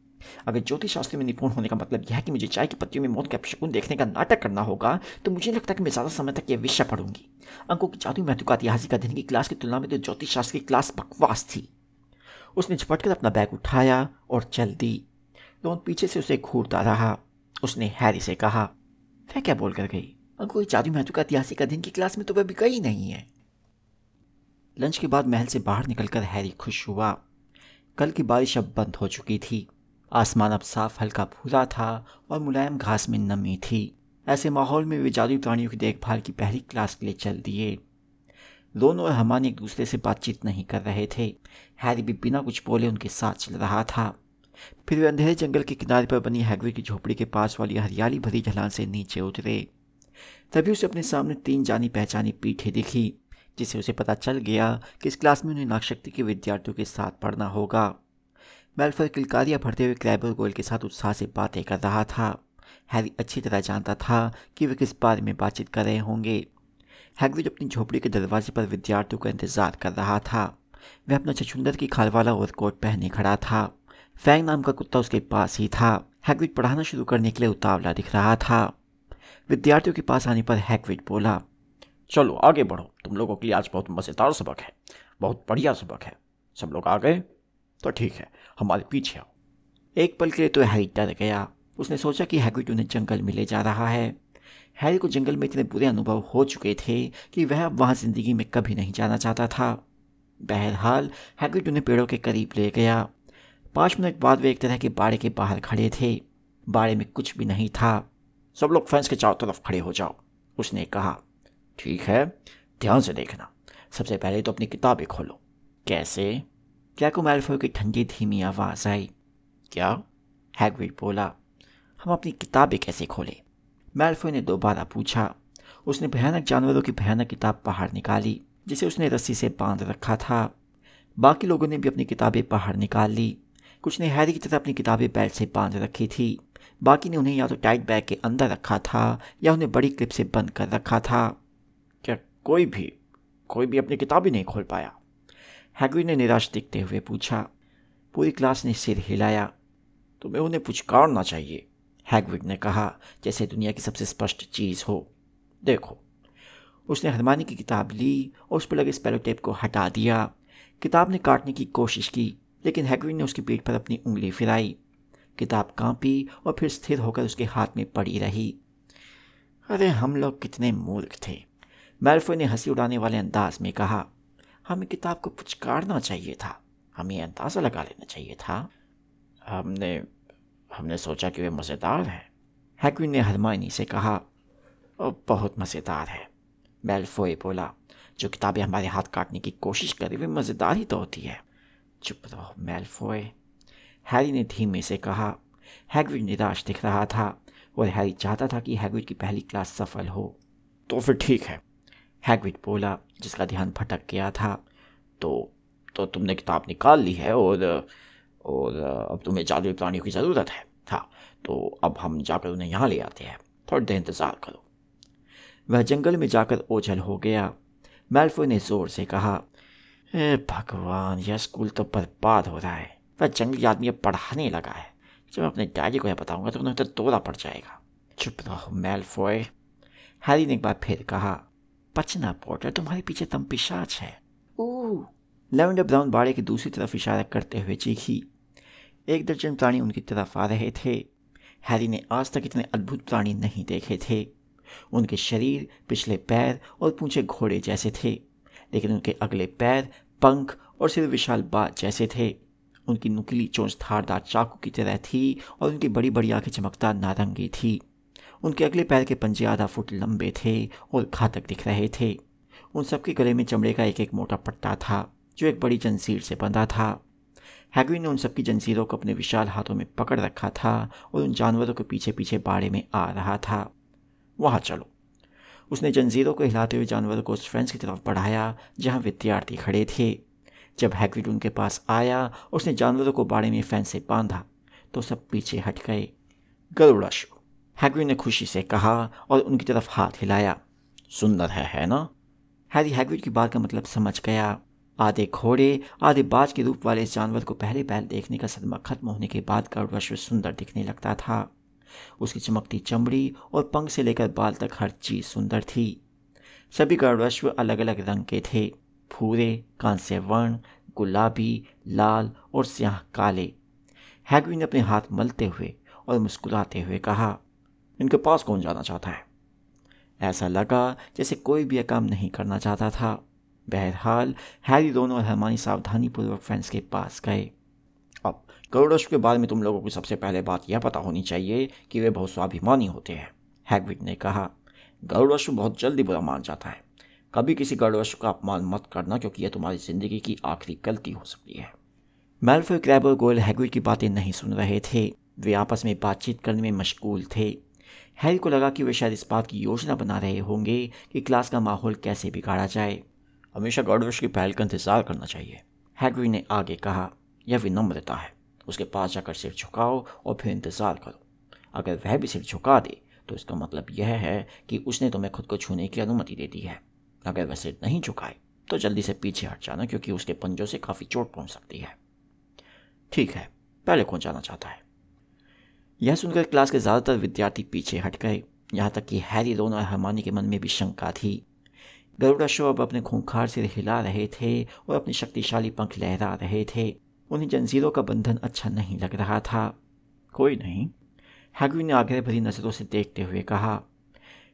अगर ज्योतिष शास्त्र में निपुण होने का मतलब यह है कि मुझे चाय की पत्तियों में मौत के अपशकुन देखने का नाटक करना होगा तो मुझे लगता है कि मैं ज़्यादा समय तक यह विषय पढ़ूँगी। अंकों की जादू महत्वकाती हासिक अध्ययन की क्लास की तुलना में तो ज्योतिष शास्त्र की क्लास बकवास थी। उसने झपट कर अपना बैग उठाया और चल दी। लोन पीछे से उसे घूरता रहा। उसने हैरी से कहा, वह क्या बोल कर गई? अंकों की जादू महत्व का ऐतिहासिक अध्ययन की क्लास में तो वह भी गई नहीं है। लंच के बाद महल से बाहर निकलकर हैरी खुश हुआ। कल की बारिश अब बंद हो चुकी थी। आसमान अब साफ़, हल्का भूरा था और मुलायम घास में नमी थी। ऐसे माहौल में वे जादुई प्राणियों की देखभाल की पहली क्लास के लिए चल दिए। दोनों और हमान एक दूसरे से बातचीत नहीं कर रहे थे। हैरी भी बिना कुछ बोले उनके साथ चल रहा था। फिर वे अंधेरे जंगल के किनारे पर बनी हैगवे की झोपड़ी के पास वाली हरियाली भरी ढलान से नीचे उतरे। तभी उसे अपने सामने तीन जानी पहचानी पीठे दिखी जिसे उसे पता चल गया कि इस क्लास में उन्हें नागशक्ति के विद्यार्थियों के साथ पढ़ना होगा। मेलफर किलकारियाँ भरते हुए क्रैबर गोयल के साथ उत्साह से बातें कर रहा था। हैरी अच्छी तरह जानता था कि वे किस बारे में बातचीत कर रहे होंगे। हैगविड अपनी झोपड़ी के दरवाजे पर विद्यार्थियों का इंतज़ार कर रहा था। वह अपना छछुंदर की खाल वाला और कोट पहने खड़ा था। फैंग नाम का कुत्ता उसके पास ही था। हैगविड पढ़ाना शुरू करने के लिए उतावला दिख रहा था। विद्यार्थियों के पास आने पर हैगविड बोला,
चलो आगे बढ़ो। तुम लोगों के लिए आज बहुत मज़ेदार सबक है। बहुत बढ़िया सबक है। सब लोग आ गए? तो ठीक है। हमारे पीछे आओ।
एक पल के लिए तो हैरी डर गया। उसने सोचा कि हैगविड उन्हें जंगल में ले जा रहा है। हैरी को जंगल में इतने बुरे अनुभव हो चुके थे कि वह अब वहाँ ज़िंदगी में कभी नहीं जाना चाहता था। बहरहाल हैगविड उन्हें पेड़ों के करीब ले गया। पाँच मिनट बाद वे एक तरह के बाड़े के बाहर खड़े थे। बाड़े में कुछ भी नहीं था।
सब लोग फैंस के चारों तरफ़ खड़े हो जाओ, उसने कहा। ठीक है, ध्यान से देखना। सबसे पहले तो अपनी किताबें खोलो।
कैसे? क्या को मैल्फोय की ठंडी धीमी आवाज़ आई?
क्या?
हैगविड बोला, हम अपनी किताबें कैसे खोले? मैल्फोय ने दोबारा पूछा। उसने भयानक जानवरों की भयानक किताब बाहर निकाली, जिसे उसने रस्सी से बाँध रखा था। बाकी लोगों ने भी अपनी किताबें बाहर निकाल ली। कुछ ने हैरी की तरह अपनी किताबें बेल्ट से बाँध रखी थी। बाकी ने उन्हें या तो टाइट बैग के अंदर रखा था, या उन्हें बड़ी क्लिप से बंद कर रखा था।
क्या कोई भी कोई भी अपनी किताबें नहीं खोल पाया?
हैगविड ने निराश दिखते हुए पूछा पूरी क्लास ने सिर हिलाया
तुम्हें उन्हें पुचकारना चाहिए
हैगविड ने कहा जैसे दुनिया की सबसे स्पष्ट चीज़ हो
देखो
उसने हरमानी की किताब ली और उस पर लगे स्पेलो टेप को हटा दिया किताब ने काटने की कोशिश की लेकिन हैगविड ने उसकी पीठ पर अपनी उंगली फिराई किताब कांपी और फिर स्थिर होकर उसके हाथ में पड़ी रही अरे हम लोग कितने मूर्ख थे मेल्फो ने हँसी उड़ाने वाले अंदाज में कहा हमें किताब को पुचकारना चाहिए था। हमें अंदाज़ा लगा लेना चाहिए था।
हमने हमने सोचा कि वे मज़ेदार है।
हैक्विन ने हरमाइनी से कहा बहुत मज़ेदार है। मेलफोए बोला, जो किताबें हमारे हाथ काटने की कोशिश करें वे मज़ेदार ही तो होती है। चुप रहो मेलफोए। हैरी ने धीमे से कहा हैगविड निराश दिख रहा था और हैरी चाहता था कि हैगविड की पहली क्लास सफल हो।
तो फिर ठीक है।
हैगविड बोला, जिसका ध्यान भटक गया था
तो तो तुमने किताब निकाल ली है और और, अब तुम्हें जादुई प्राणियों की ज़रूरत है। हाँ तो अब हम जाकर उन्हें यहाँ ले आते हैं। थोड़ी देर इंतज़ार करो।
वह जंगल में जाकर ओझल हो गया। मेल्फो ने ज़ोर से कहा भगवान, यह स्कूल तो बर्बाद हो रहा है। वह जंगली आदमी अब पढ़ाने लगा है। जब मैं अपने डैडी को यह बताऊँगा तो उन्हें तो दौरा पड़ जाएगा। चुप रहो मेलफोय हैरी ने एक बार फिर कहा बचना पोर्टर तुम्हारे पीछे तम पिशाच है। ओह। लेवेंडर ब्राउन बाड़े की दूसरी तरफ़ इशारा करते हुए चीखी एक दर्जन प्राणी उनकी तरफ़ आ रहे थे। हैरी ने आज तक इतने अद्भुत प्राणी नहीं देखे थे। उनके शरीर पिछले पैर और पूछे घोड़े जैसे थे लेकिन उनके अगले पैर पंख और सिर विशाल बात जैसे थे। उनकी नुकीली चोंच धारदार चाकू की तरह थी और उनकी बड़ी बड़ी आँखें चमकदार नारंगी थी। उनके अगले पैर के पंजे आधा फुट लंबे थे और घातक दिख रहे थे। उन सबके गले में चमड़े का एक एक मोटा पट्टा था, जो एक बड़ी जंजीर से बंधा था। हैगवी ने उन सबकी जंजीरों को अपने विशाल हाथों में पकड़ रखा था और उन जानवरों के पीछे पीछे बाड़े में आ रहा था। वहाँ चलो। उसने जंजीरों को हिलाते हुए जानवरों को उस फ्रेंच की तरफ़ बढ़ाया, जहाँ विद्यार्थी खड़े थे। जब हैग्रिड उनके पास आया उसने जानवरों को बाड़े में फ़ैन से बांधा तो सब पीछे हट गए। गरुड़ाशु हैग्रिड ने खुशी से कहा और उनकी तरफ़ हाथ हिलाया
सुंदर है है ना
हैरी हैग्रिड की बात का मतलब समझ गया आधे घोड़े आधे बाज के रूप वाले इस जानवर को पहले पहल देखने का सदमा खत्म होने के बाद गरुड़ाश्व सुंदर दिखने लगता था उसकी चमकती चमड़ी और पंख से लेकर बाल तक हर चीज़ सुंदर थी सभी गरुड़ाश्व अलग अलग रंग के थे भूरे कांस्य वर्ण गुलाबी लाल और स्याह काले हैग्री ने अपने हाथ मलते हुए और मुस्कुराते हुए कहा
इनके पास कौन जाना चाहता है?
ऐसा लगा जैसे कोई भी यह काम नहीं करना चाहता था। बहरहाल, हैरी दोनों और हरमानी सावधानी पूर्वक फ्रेंड्स के पास गए।
अब गरुड़श्व के बारे में तुम लोगों को सबसे पहले बात यह पता होनी चाहिए कि वे बहुत स्वाभिमानी होते हैं
हैगविड ने कहा।
गरुड़श्व बहुत जल्दी बुरा मान जाता है। कभी किसी गरुड़श्व का अपमान मत करना क्योंकि यह तुम्हारी ज़िंदगी की आखिरी गलती हो सकती है।
मेल्फो क्रैब और गोयल हैगविड की बातें नहीं सुन रहे थे। वे आपस में बातचीत करने में मशगूल थे। हैरी को लगा कि वे शायद इस बात की योजना बना रहे होंगे कि क्लास का माहौल कैसे बिगाड़ा जाए।
हमेशा गॉडविश की पहल का इंतज़ार करना चाहिए।
हैग्री ने आगे कहा,
यह विनम्रता है। उसके पास जाकर सिर झुकाओ और फिर इंतज़ार करो। अगर वह भी सिर झुका दे तो इसका मतलब यह है कि उसने तुम्हें खुद को छूने की अनुमति दे दी है। अगर वह सिर नहीं झुकाए तो जल्दी से पीछे हट जाना क्योंकि उसके पंजों से काफ़ी चोट पहुँच सकती है।
ठीक है, पहले कौन जाना चाहता है? यह सुनकर क्लास के ज़्यादातर विद्यार्थी पीछे हट गए, यहाँ तक कि हैरी दोनों और हरमानी के मन में भी शंका थी। गरुड़ा शो अब अपने खूंखार सिर हिला रहे थे और अपने शक्तिशाली पंख लहरा रहे थे। उन्हें जंजीरों का बंधन अच्छा नहीं लग रहा था। कोई नहीं हैगवी ने आग्रह भरी नज़रों से देखते हुए कहा,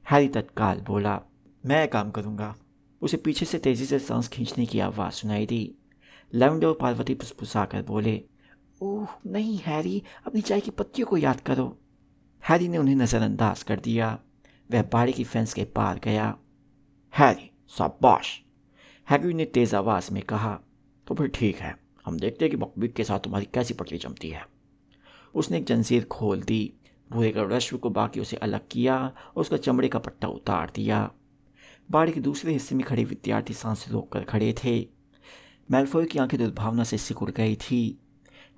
हैरी तत्काल बोला, मैं काम करूँगा। उसे पीछे से तेज़ी से सांस खींचने की आवाज़ सुनाई दी। लेवेंडर और पार्वती फुसफुसा कर बोले ओह, नहीं, हैरी, अपनी चाय की पत्तियों को याद करो। हैरी ने उन्हें नज़रअंदाज कर दिया। वह बाड़ी की फेंस के पार गया।
हैरी, शाबाश।
हैग्री ने तेज आवाज़ में कहा
तो फिर ठीक है, हम देखते हैं कि बकबीक के साथ तुम्हारी कैसी पटरी जमती है।
उसने एक जंजीर खोल दी भूरे का रश्व को बाकी उसे अलग किया और उसका चमड़े का पट्टा उतार दिया। बाड़ी के दूसरे हिस्से में खड़े विद्यार्थी सांस रोक कर खड़े थे। मेलफोय की आँखें दुर्भावना से सिकुड़ गई थी।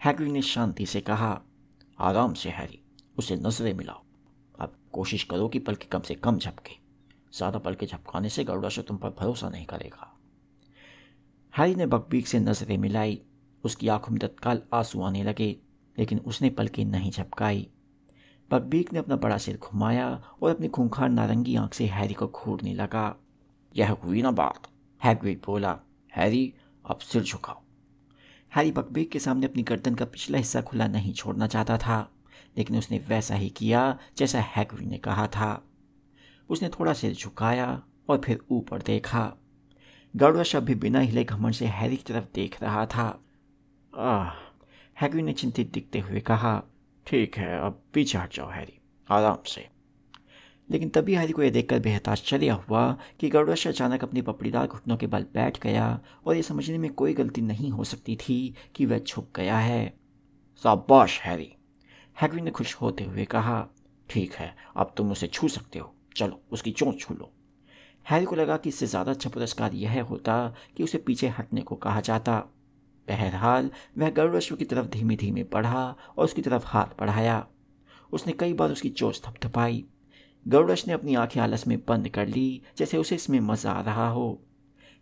हैग्री ने शांति से कहा,
आराम से, हैरी, उसे नज़रें मिलाओ। अब कोशिश करो कि पल के कम से कम झपके। ज़्यादा पलके झपकाने से गरुड़ाशु तुम पर भरोसा नहीं करेगा।
हैरी ने बकबीक से नज़रें मिलाई। उसकी आँखों में तत्काल आँसू आने लगे, लेकिन उसने पलके नहीं झपकाई। बकबीक ने अपना बड़ा सिर घुमाया और अपनी खूंखार नारंगी आँख से हैरी को घूरने लगा।
यह हुई ना बात
हैग्रिड बोला।
हैरी, अब सिर झुकाओ।
हैरी बकबीक के सामने अपनी गर्दन का पिछला हिस्सा खुला नहीं छोड़ना चाहता था, लेकिन उसने वैसा ही किया जैसा हैग्री ने कहा था। उसने थोड़ा सिर झुकाया और फिर ऊपर देखा। गरुड़ भी बिना हिले घमंड से हैरी की तरफ़ देख रहा था। आह हैरी ने चिंतित दिखते हुए कहा,
ठीक है, अब पीछे हट जाओ हैरी, आराम से।
लेकिन तभी हैरी को यह देखकर बेहद आश्चर्य हुआ कि गरुड़श अचानक अपनी पपड़ीदार घुटनों के बल बैठ गया और यह समझने में कोई गलती नहीं हो सकती थी कि वह छुप गया है।
शाबाश, हैरी।
हैग्री ने खुश होते हुए कहा,
ठीक है, अब तुम उसे छू सकते हो। चलो, उसकी चोट छू लो।
हैरी को लगा कि इससे ज़्यादा अच्छा पुरस्कार यह होता कि उसे पीछे हटने को कहा जाता। बहरहाल, वह गरुड़श्व की तरफ़ धीमे धीमे बढ़ा और उसकी तरफ़ हाथ बढ़ाया। उसने कई बार उसकी चोच थपथपाई। गरुड़श ने अपनी आँखें आलस में बंद कर ली, जैसे उसे इसमें मज़ा आ रहा हो।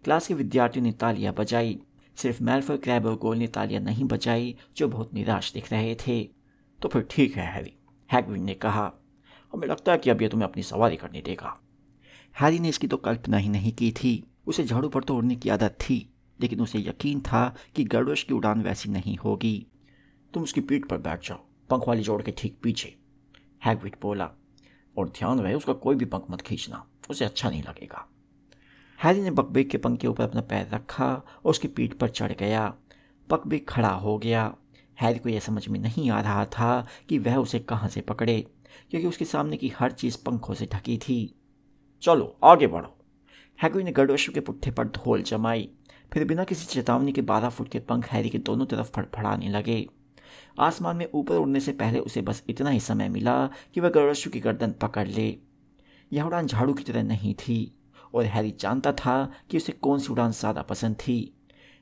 क्लास के विद्यार्थियों ने तालियाँ बजाई। सिर्फ़ मेल्फर क्रैब और गोल ने तालियाँ नहीं बजाई, जो बहुत निराश दिख रहे थे।
तो फिर ठीक है, हैरी, हैगविन ने कहा। हमें लगता है कि अब यह तुम्हें अपनी सवारी करने देगा।
हैरी ने इसकी तो कल्पना ही नहीं की थी। उसे झाड़ू पर तो उड़ने की आदत थी, लेकिन उसे यकीन था कि गरुड़ की उड़ान वैसी नहीं होगी।
तुम उसकी पीठ पर बैठ जाओ, पंख वाली जोड़ के ठीक पीछे,
हैगविट बोला।
और ध्यान रहे, उसका कोई भी पंख मत खींचना, उसे अच्छा नहीं लगेगा।
हैरी ने बकबेक के पंख के ऊपर अपना पैर रखा और उसकी पीठ पर चढ़ गया। बकबेक खड़ा हो गया। हैरी को यह समझ में नहीं आ रहा था कि वह उसे कहाँ से पकड़े, क्योंकि उसके सामने की हर चीज़ पंखों से ढकी थी।
चलो, आगे बढ़ो।
हैगरी ने गरुड़श्व के पुट्ठे पर धोल जमाई। फिर बिना किसी चेतावनी के बारह फुट के पंख हैरी के दोनों तरफ़ फड़फड़ाने लगे। आसमान में ऊपर उड़ने से पहले उसे बस इतना ही समय मिला कि वह गरुड़श्व की गर्दन पकड़ ले। यह उड़ान झाड़ू की तरह नहीं थी, और हैरी जानता था कि उसे कौन सी उड़ान ज़्यादा पसंद थी।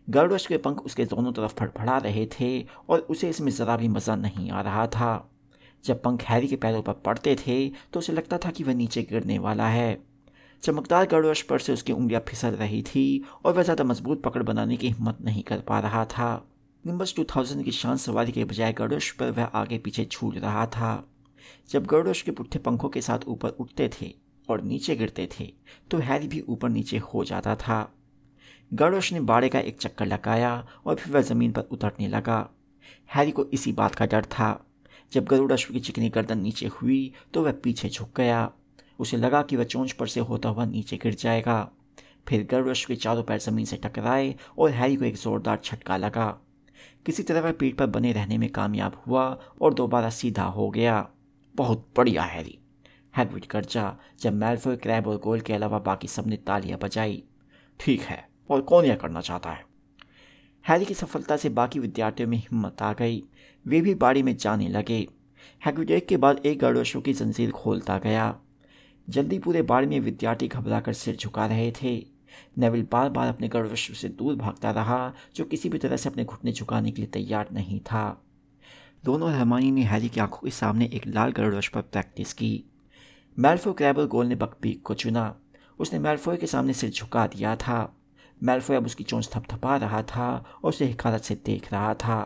गर्डोश के पंख उसके दोनों तरफ़ फड़फड़ा रहे थे, और उसे इसमें ज़रा भी मज़ा नहीं आ रहा था। जब पंख हैरी के पैरों पर पड़ते थे तो उसे लगता था कि वह नीचे गिरने वाला है। चमकदार गर्डोश पर से उसकी उंगलियाँ फिसल रही थी, और वह ज़्यादा मज़बूत पकड़ बनाने की हिम्मत नहीं कर पा रहा था। निम्बस 2000 की शान सवारी के बजाय गर्डोश पर वह आगे पीछे छूट रहा था। जब गर्डोश के पुट्ठे पंखों के साथ ऊपर उठते थे और नीचे गिरते थे तो हैरी भी ऊपर नीचे हो जाता था। गर्डोश ने बाड़े का एक चक्कर लगाया और फिर वह ज़मीन पर उतरने लगा। हैरी को इसी बात का डर था। जब गरुड़ अश्व की चिकनी गर्दन नीचे हुई तो वह पीछे झुक गया। उसे लगा कि वह चोंच पर से होता हुआ नीचे गिर जाएगा। फिर गरुड़ अश्व के चारों पैर ज़मीन से टकराए और हैरी को एक ज़ोरदार झटका लगा। किसी तरह वह पीठ पर बने रहने में कामयाब हुआ और दोबारा सीधा हो गया। बहुत बढ़िया, हैरी हैगविड गर्जा जब मैल्फोय, क्रैब और गोल के अलावा बाकी सबने तालियाँ बजाई। ठीक है, और कौन यह करना चाहता है? हैरी की सफलता से बाकी विद्यार्थियों में हिम्मत आ गई। वे भी बाड़ी में जाने लगे। हैगविड एक के बाद एक गड़ोशों की जंजीर खोलता गया। जल्दी पूरे बाड़ी में विद्यार्थी घबराकर सिर झुका रहे थे। नेविल बार बार अपने गड़वश्व से दूर भागता रहा, जो किसी भी तरह से अपने घुटने झुकाने के लिए तैयार नहीं था। दोनों रहमानी ने हैरी की आँखों के सामने एक लाल गड़वश पर प्रैक्टिस की। मेल्फो क्रैबल गोल ने बकपीक को चुना। उसने मेल्फोय के सामने सिर झुका दिया था। मेल्फोय अब उसकी चोंच थपथपा रहा था और उसे हिकारत से देख रहा था।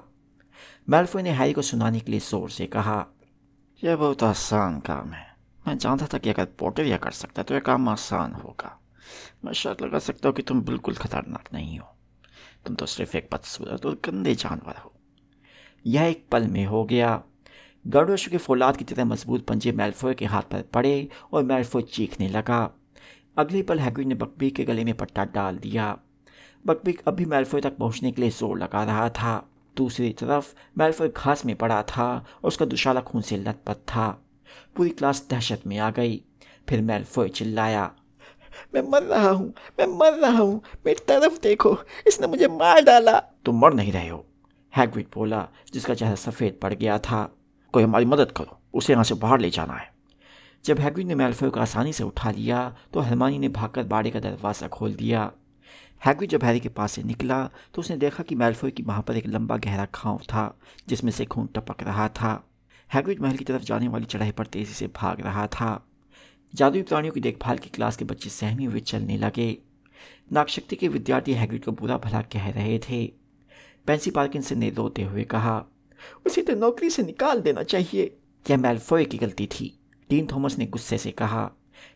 मेल्फोय ने हैरी को सुनाने के लिए ज़ोर से कहा,
यह बहुत आसान काम है। मैं जानता था कि अगर पोटर यह कर सकता है तो यह काम आसान होगा। मैं शर्त लगा सकता हूँ कि तुम बिल्कुल खतरनाक नहीं हो। तुम तो सिर्फ़ एक बदसूरत और गंदे जानवर हो।
यह एक पल में हो गया। गरुड़श के फौलाद की तरह मज़बूत पंजे मेल्फोय के हाथ पर पड़े और मेल्फोय चीखने लगा। अगले पल हैग्रिड ने बकबीक के गले में पट्टा डाल दिया। बकबीक अभी मेल्फोय तक पहुँचने के लिए ज़ोर लगा रहा था। दूसरी तरफ़ मेल्फोय घास में पड़ा था और उसका दुशाला खून से लथपथ था। पूरी क्लास दहशत में आ गई। फिर मेल्फोय चिल्लाया
मैं मर रहा हूँ, मैं मर रहा हूँ, मेरी तरफ़ देखो, इसने मुझे मार डाला।
तुम मर नहीं रहे हो हैग्रिड बोला, जिसका चेहरा सफ़ेद पड़ गया था। कोई हमारी मदद करो, उसे यहाँ से बाहर ले जाना है। जब हैग्रिड ने मेल्फोय को आसानी से उठा लिया तो हरमानी ने भागकर बाड़े का दरवाज़ा खोल दिया। हैग्रिड जब हैरी के पास से निकला तो उसने देखा कि मेल्फोय की वहाँ पर एक लंबा गहरा खांव था, जिसमें से खून टपक रहा था। हैग्रिड महल की तरफ़ जाने वाली चढ़ाई पर तेज़ी से भाग रहा था। जादुई प्राणियों की देखभाल की क्लास के बच्चे सहमी हुए चलने लगे। नागशक्ति के विद्यार्थी हैग्रिड को बुरा भला कह रहे थे। पेंसी पार्किंसन ने रोते हुए कहा,
उसे तो नौकरी से निकाल देना चाहिए।
यह मेल्फोय की गलती थी। डीन थॉमस ने गुस्से से कहा,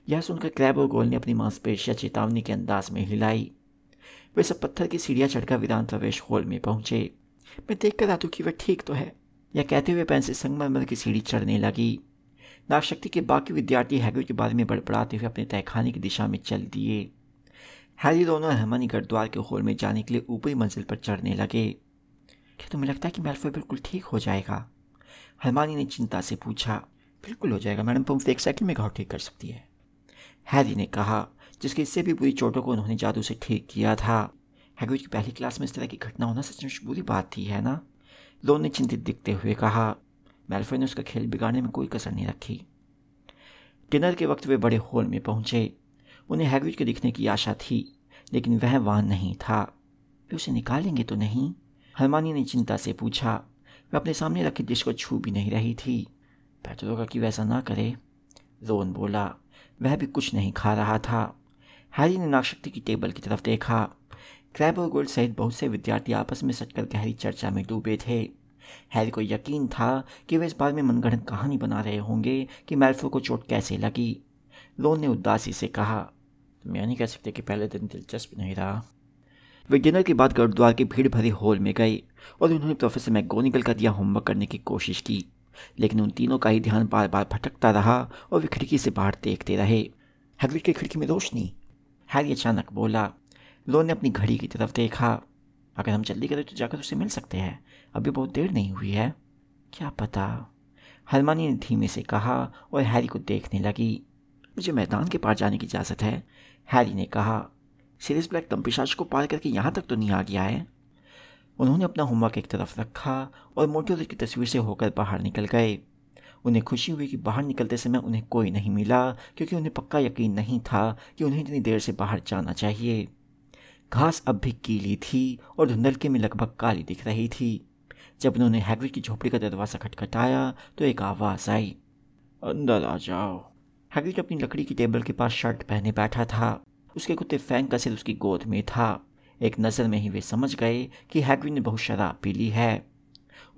यह सुनकर क्रैब गोल ने अपनी मांसपेशियाँ चेतावनी के अंदाज में हिलाई। वे सब पत्थर की सीढ़ियाँ चढ़कर विधान प्रवेश हॉल में पहुँचे।
मैं देख कर आतू कि वह ठीक तो है।
यह कहते हुए से संगमरमर की सीढ़ी चढ़ने लगी। नागशक्ति के बाकी विद्यार्थी हैग्रिड के बारे में बड़बड़ाते हुए अपने तहखाने की दिशा में चल दिए। हैरी दोनों रहमानी गढ़द्वार के होल में जाने के लिए ऊपरी मंजिल पर चढ़ने लगे। क्या तुम्हें लगता है कि मेल्फॉय बिल्कुल ठीक हो जाएगा? हरमानी ने चिंता से पूछा।
बिल्कुल हो जाएगा मैडम पंप एक सेकंड में घाव ठीक कर सकती है।
हैरी ने कहा, जिसके इससे भी बुरी चोटों को उन्होंने जादू से ठीक किया था। हैग्रिड की पहली क्लास में इस तरह की घटना होना सचमुच बुरी बात थी, है ना? लोन ने चिंतित दिखते हुए कहा मेल्फॉय ने उसका खेल बिगाड़ने में कोई कसर नहीं रखी। डिनर के वक्त वे बड़े हॉल में पहुँचे। उन्हें हैग्रिड के दिखने की आशा थी, लेकिन वह वहाँ नहीं था। वे उसे निकालेंगे तो नहीं? हरमानी ने चिंता से पूछा। वह अपने सामने रखे डिश को छू भी नहीं रही थी। बेहतर होगा कि वैसा ना करे। रोन बोला, वह भी कुछ नहीं खा रहा था। हैरी ने नागशक्ति की टेबल की तरफ़ देखा। क्रैब और गोल्ड सहित बहुत से विद्यार्थी आपस में सटकर गहरी चर्चा में डूबे थे। हैरी को यकीन था कि वे इस बारे में मनगढ़ंत कहानी बना रहे होंगे कि मेल्फो को चोट कैसे लगी। रोन ने उदासी से कहा,
तुम यह नहीं कह सकते कि पहले दिन दिलचस्प नहीं रहा।
वे डिनर के बाद गुरुद्वार के भीड़ भरे हॉल में गए और उन्होंने प्रोफेसर मैगोनिकल का दिया होमवर्क करने की कोशिश की। लेकिन उन तीनों का ही ध्यान बार बार भटकता रहा और वे खिड़की से बाहर देखते रहे। हैग्रिड की खिड़की में रोशनी। हैरी अचानक बोला, लोन ने अपनी घड़ी की तरफ़ देखा। अगर हम जल्दी करें तो जाकर उसे मिल सकते हैं। अभी बहुत देर नहीं हुई है। क्या पता? हरमानी ने धीमे से कहा और हैरी को देखने लगी। मुझे मैदान के पार जाने की इजाज़त है। हैरी ने कहा सीरियस ब्लैक तंपिशाच को पार करके यहाँ तक तो नहीं आ गया है? उन्होंने अपना होमवर्क एक तरफ़ रखा और मोटी की तस्वीर से होकर बाहर निकल गए। उन्हें खुशी हुई कि बाहर निकलते समय उन्हें कोई नहीं मिला, क्योंकि उन्हें पक्का यकीन नहीं था कि उन्हें इतनी देर से बाहर जाना चाहिए।
घास अब भी कीली थी और धुंधलके में लगभग काली दिख रही थी। जब उन्होंने हैग्रिड की झोपड़ी का दरवाज़ा खटखटाया तो एक आवाज़ आई,
अंदर आ जाओ।
हैग्रिड अपनी लकड़ी की टेबल के पास शर्ट पहने बैठा था, उसके कुत्ते फैंक का सिर उसकी गोद में था। एक नज़र में ही वे समझ गए कि हैग्रिड ने बहुत शराब पी ली है।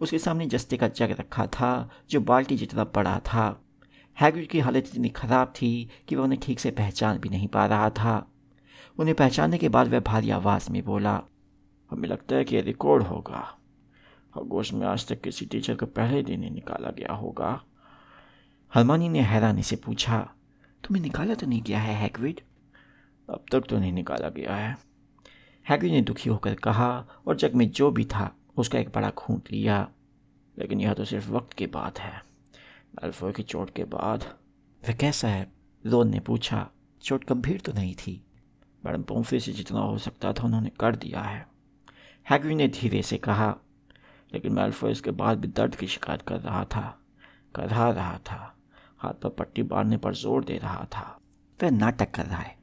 उसके सामने जस्ते का जग रखा था, जो बाल्टी जितना बड़ा था। हैग्रिड की हालत इतनी ख़राब थी कि वह उन्हें ठीक से पहचान भी नहीं पा रहा था। उन्हें पहचानने के बाद वह भारी आवाज़ में बोला,
हमें लगता है कि रिकॉर्ड होगा। हगोश में आज तक किसी टीचर को पहले दिन ही निकाला गया होगा।
हरमानी ने हैरानी से पूछा, तुम्हें निकाला तो नहीं गया है हैग्रिड
अब तक तो नहीं निकाला गया है।
हैग्रिड ने दुखी होकर कहा, और जग में जो भी था, उसका एक बड़ा खूंट लिया।
लेकिन यह तो सिर्फ़ वक्त की बात है। अल्फो की चोट के बाद।
वह कैसा है? रोन ने पूछा। चोट गंभीर तो नहीं थी।
मैडम पोम्फी से जितना हो सकता था उन्होंने कर दिया है।
हैग्री ने धीरे से कहा,
लेकिन मैं इसके बाद भी दर्द की शिकायत कर रहा था, करा रहा था, हाथ पर पट्टी बांधने पर ज़ोर दे रहा था।
वह नाटक कर रहा है।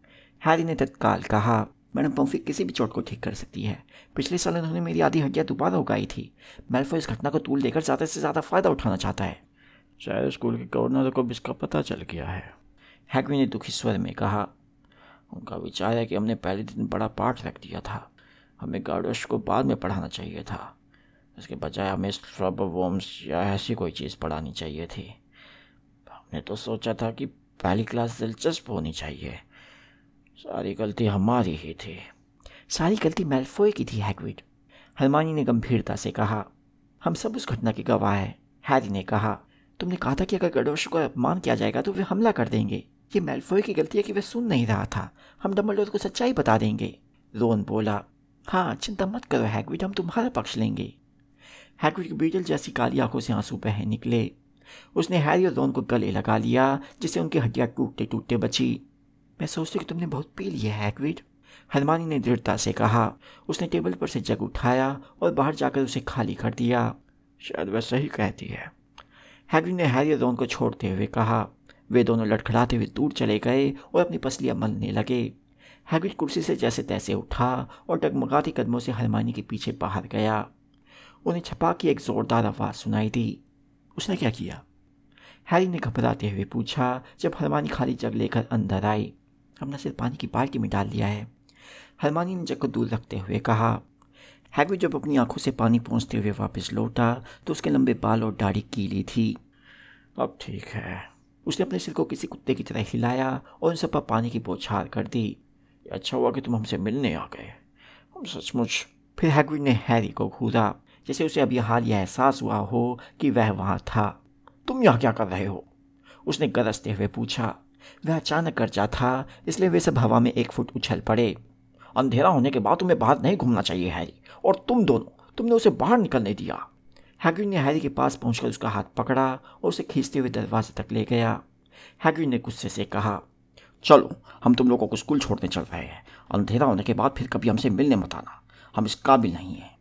हैरी ने तत्काल कहा, मैडम पम्फी किसी भी चोट को ठीक कर सकती है। पिछले साल उन्होंने मेरी आधी हड्डियाँ दोबारा उगाई थी। मेल्फो इस घटना को तूल देकर ज़्यादा से ज़्यादा फ़ायदा उठाना चाहता है।
शायद स्कूल के गवर्नर को भी इसका पता चल गया है।
हैगवी ने दुखी स्वर में कहा
उनका विचार है कि हमने पहले दिन बड़ा पाठ रख दिया था। हमें गार्डोश को बाद में पढ़ाना चाहिए था। इसके बजाय हमें स्ट्रब वॉम्स या ऐसी कोई चीज़ पढ़ानी चाहिए थी। हमने तो सोचा था कि पहली क्लास दिलचस्प होनी चाहिए। सारी गलती हमारी ही थी।
सारी गलती मेल्फोय की थी हैग्रिड हरमानी ने गंभीरता से कहा, हम सब उस घटना के गवाह हैं, हैरी ने कहा। तुमने कहा था कि अगर गडोश को अपमान किया जाएगा तो वे हमला कर देंगे। ये मेल्फोय की गलती है कि वह सुन नहीं रहा था। हम डम्बलडोर को सच्चाई बता देंगे। रोन बोला हाँ चिंता मत करो हैग्रिड हम तुम्हारा पक्ष लेंगे। हैग्रिड की बीटल जैसी काली आँखों से आँसू बह निकले। उसने हैरी और रोन को गले लगा लिया, जिससे उनकी हड्डियाँ टूटते टूटते बची। मैं सोचती कि तुमने बहुत पी लिया है हैग्रिड हनुमानी ने दृढ़ता से कहा। उसने टेबल पर से जग उठाया और बाहर जाकर उसे खाली कर दिया।
शायद वह सही कहती है
हैग्रिड ने हैरी और रोन को छोड़ते हुए कहा। वे दोनों लड़खड़ाते हुए दूर चले गए और अपनी पसलियाँ मलने लगे। हैग्रिड कुर्सी से जैसे तैसे उठा और डगमगाती कदमों से हरमानी के पीछे बाहर गया। उन्हें छपा की एक जोरदार आवाज़ सुनाई दी। उसने क्या किया? हैरी ने घबराते हुए पूछा, जब हरमानी खाली जग लेकर अंदर आई। हमने सिर्फ़ पानी की बाल्टी में डाल दिया है। हरमानी ने जग को दूर रखते हुए कहा। हैग्रिड जब अपनी आँखों से पानी पहुँचते हुए वापस लौटा तो उसके लंबे बाल और दाढ़ी कीली थी।
अब ठीक है।
उसने अपने सिर को किसी कुत्ते की तरह हिलाया और उन सब पर पानी की बौछार कर दी।
अच्छा हुआ कि तुम हमसे मिलने आ गए। हम सचमुच
फिर हैग्रिड ने हैरी को घूरा जैसे उसे अभी हाल यह एहसास हुआ हो कि वह वहाँ था।
तुम यहाँ क्या कर रहे हो?
उसने गरजते हुए पूछा। वह अचानक कर्जा था, इसलिए वे सब हवा में एक फुट उछल पड़े।
अंधेरा होने के बाद तुम्हें बाहर नहीं घूमना चाहिए हैरी और तुम दोनों, तुमने उसे बाहर निकलने दिया।
हैग्री ने हैरी के पास पहुंचकर उसका हाथ पकड़ा और उसे खींचते हुए दरवाजे तक ले गया। हैग्रिड ने गुस्से से कहा,
चलो, हम तुम लोगों को स्कूल छोड़ने चल रहे हैं। अंधेरा होने के बाद फिर कभी हमसे मिलने मत आना। हम इस काबिल नहीं हैं।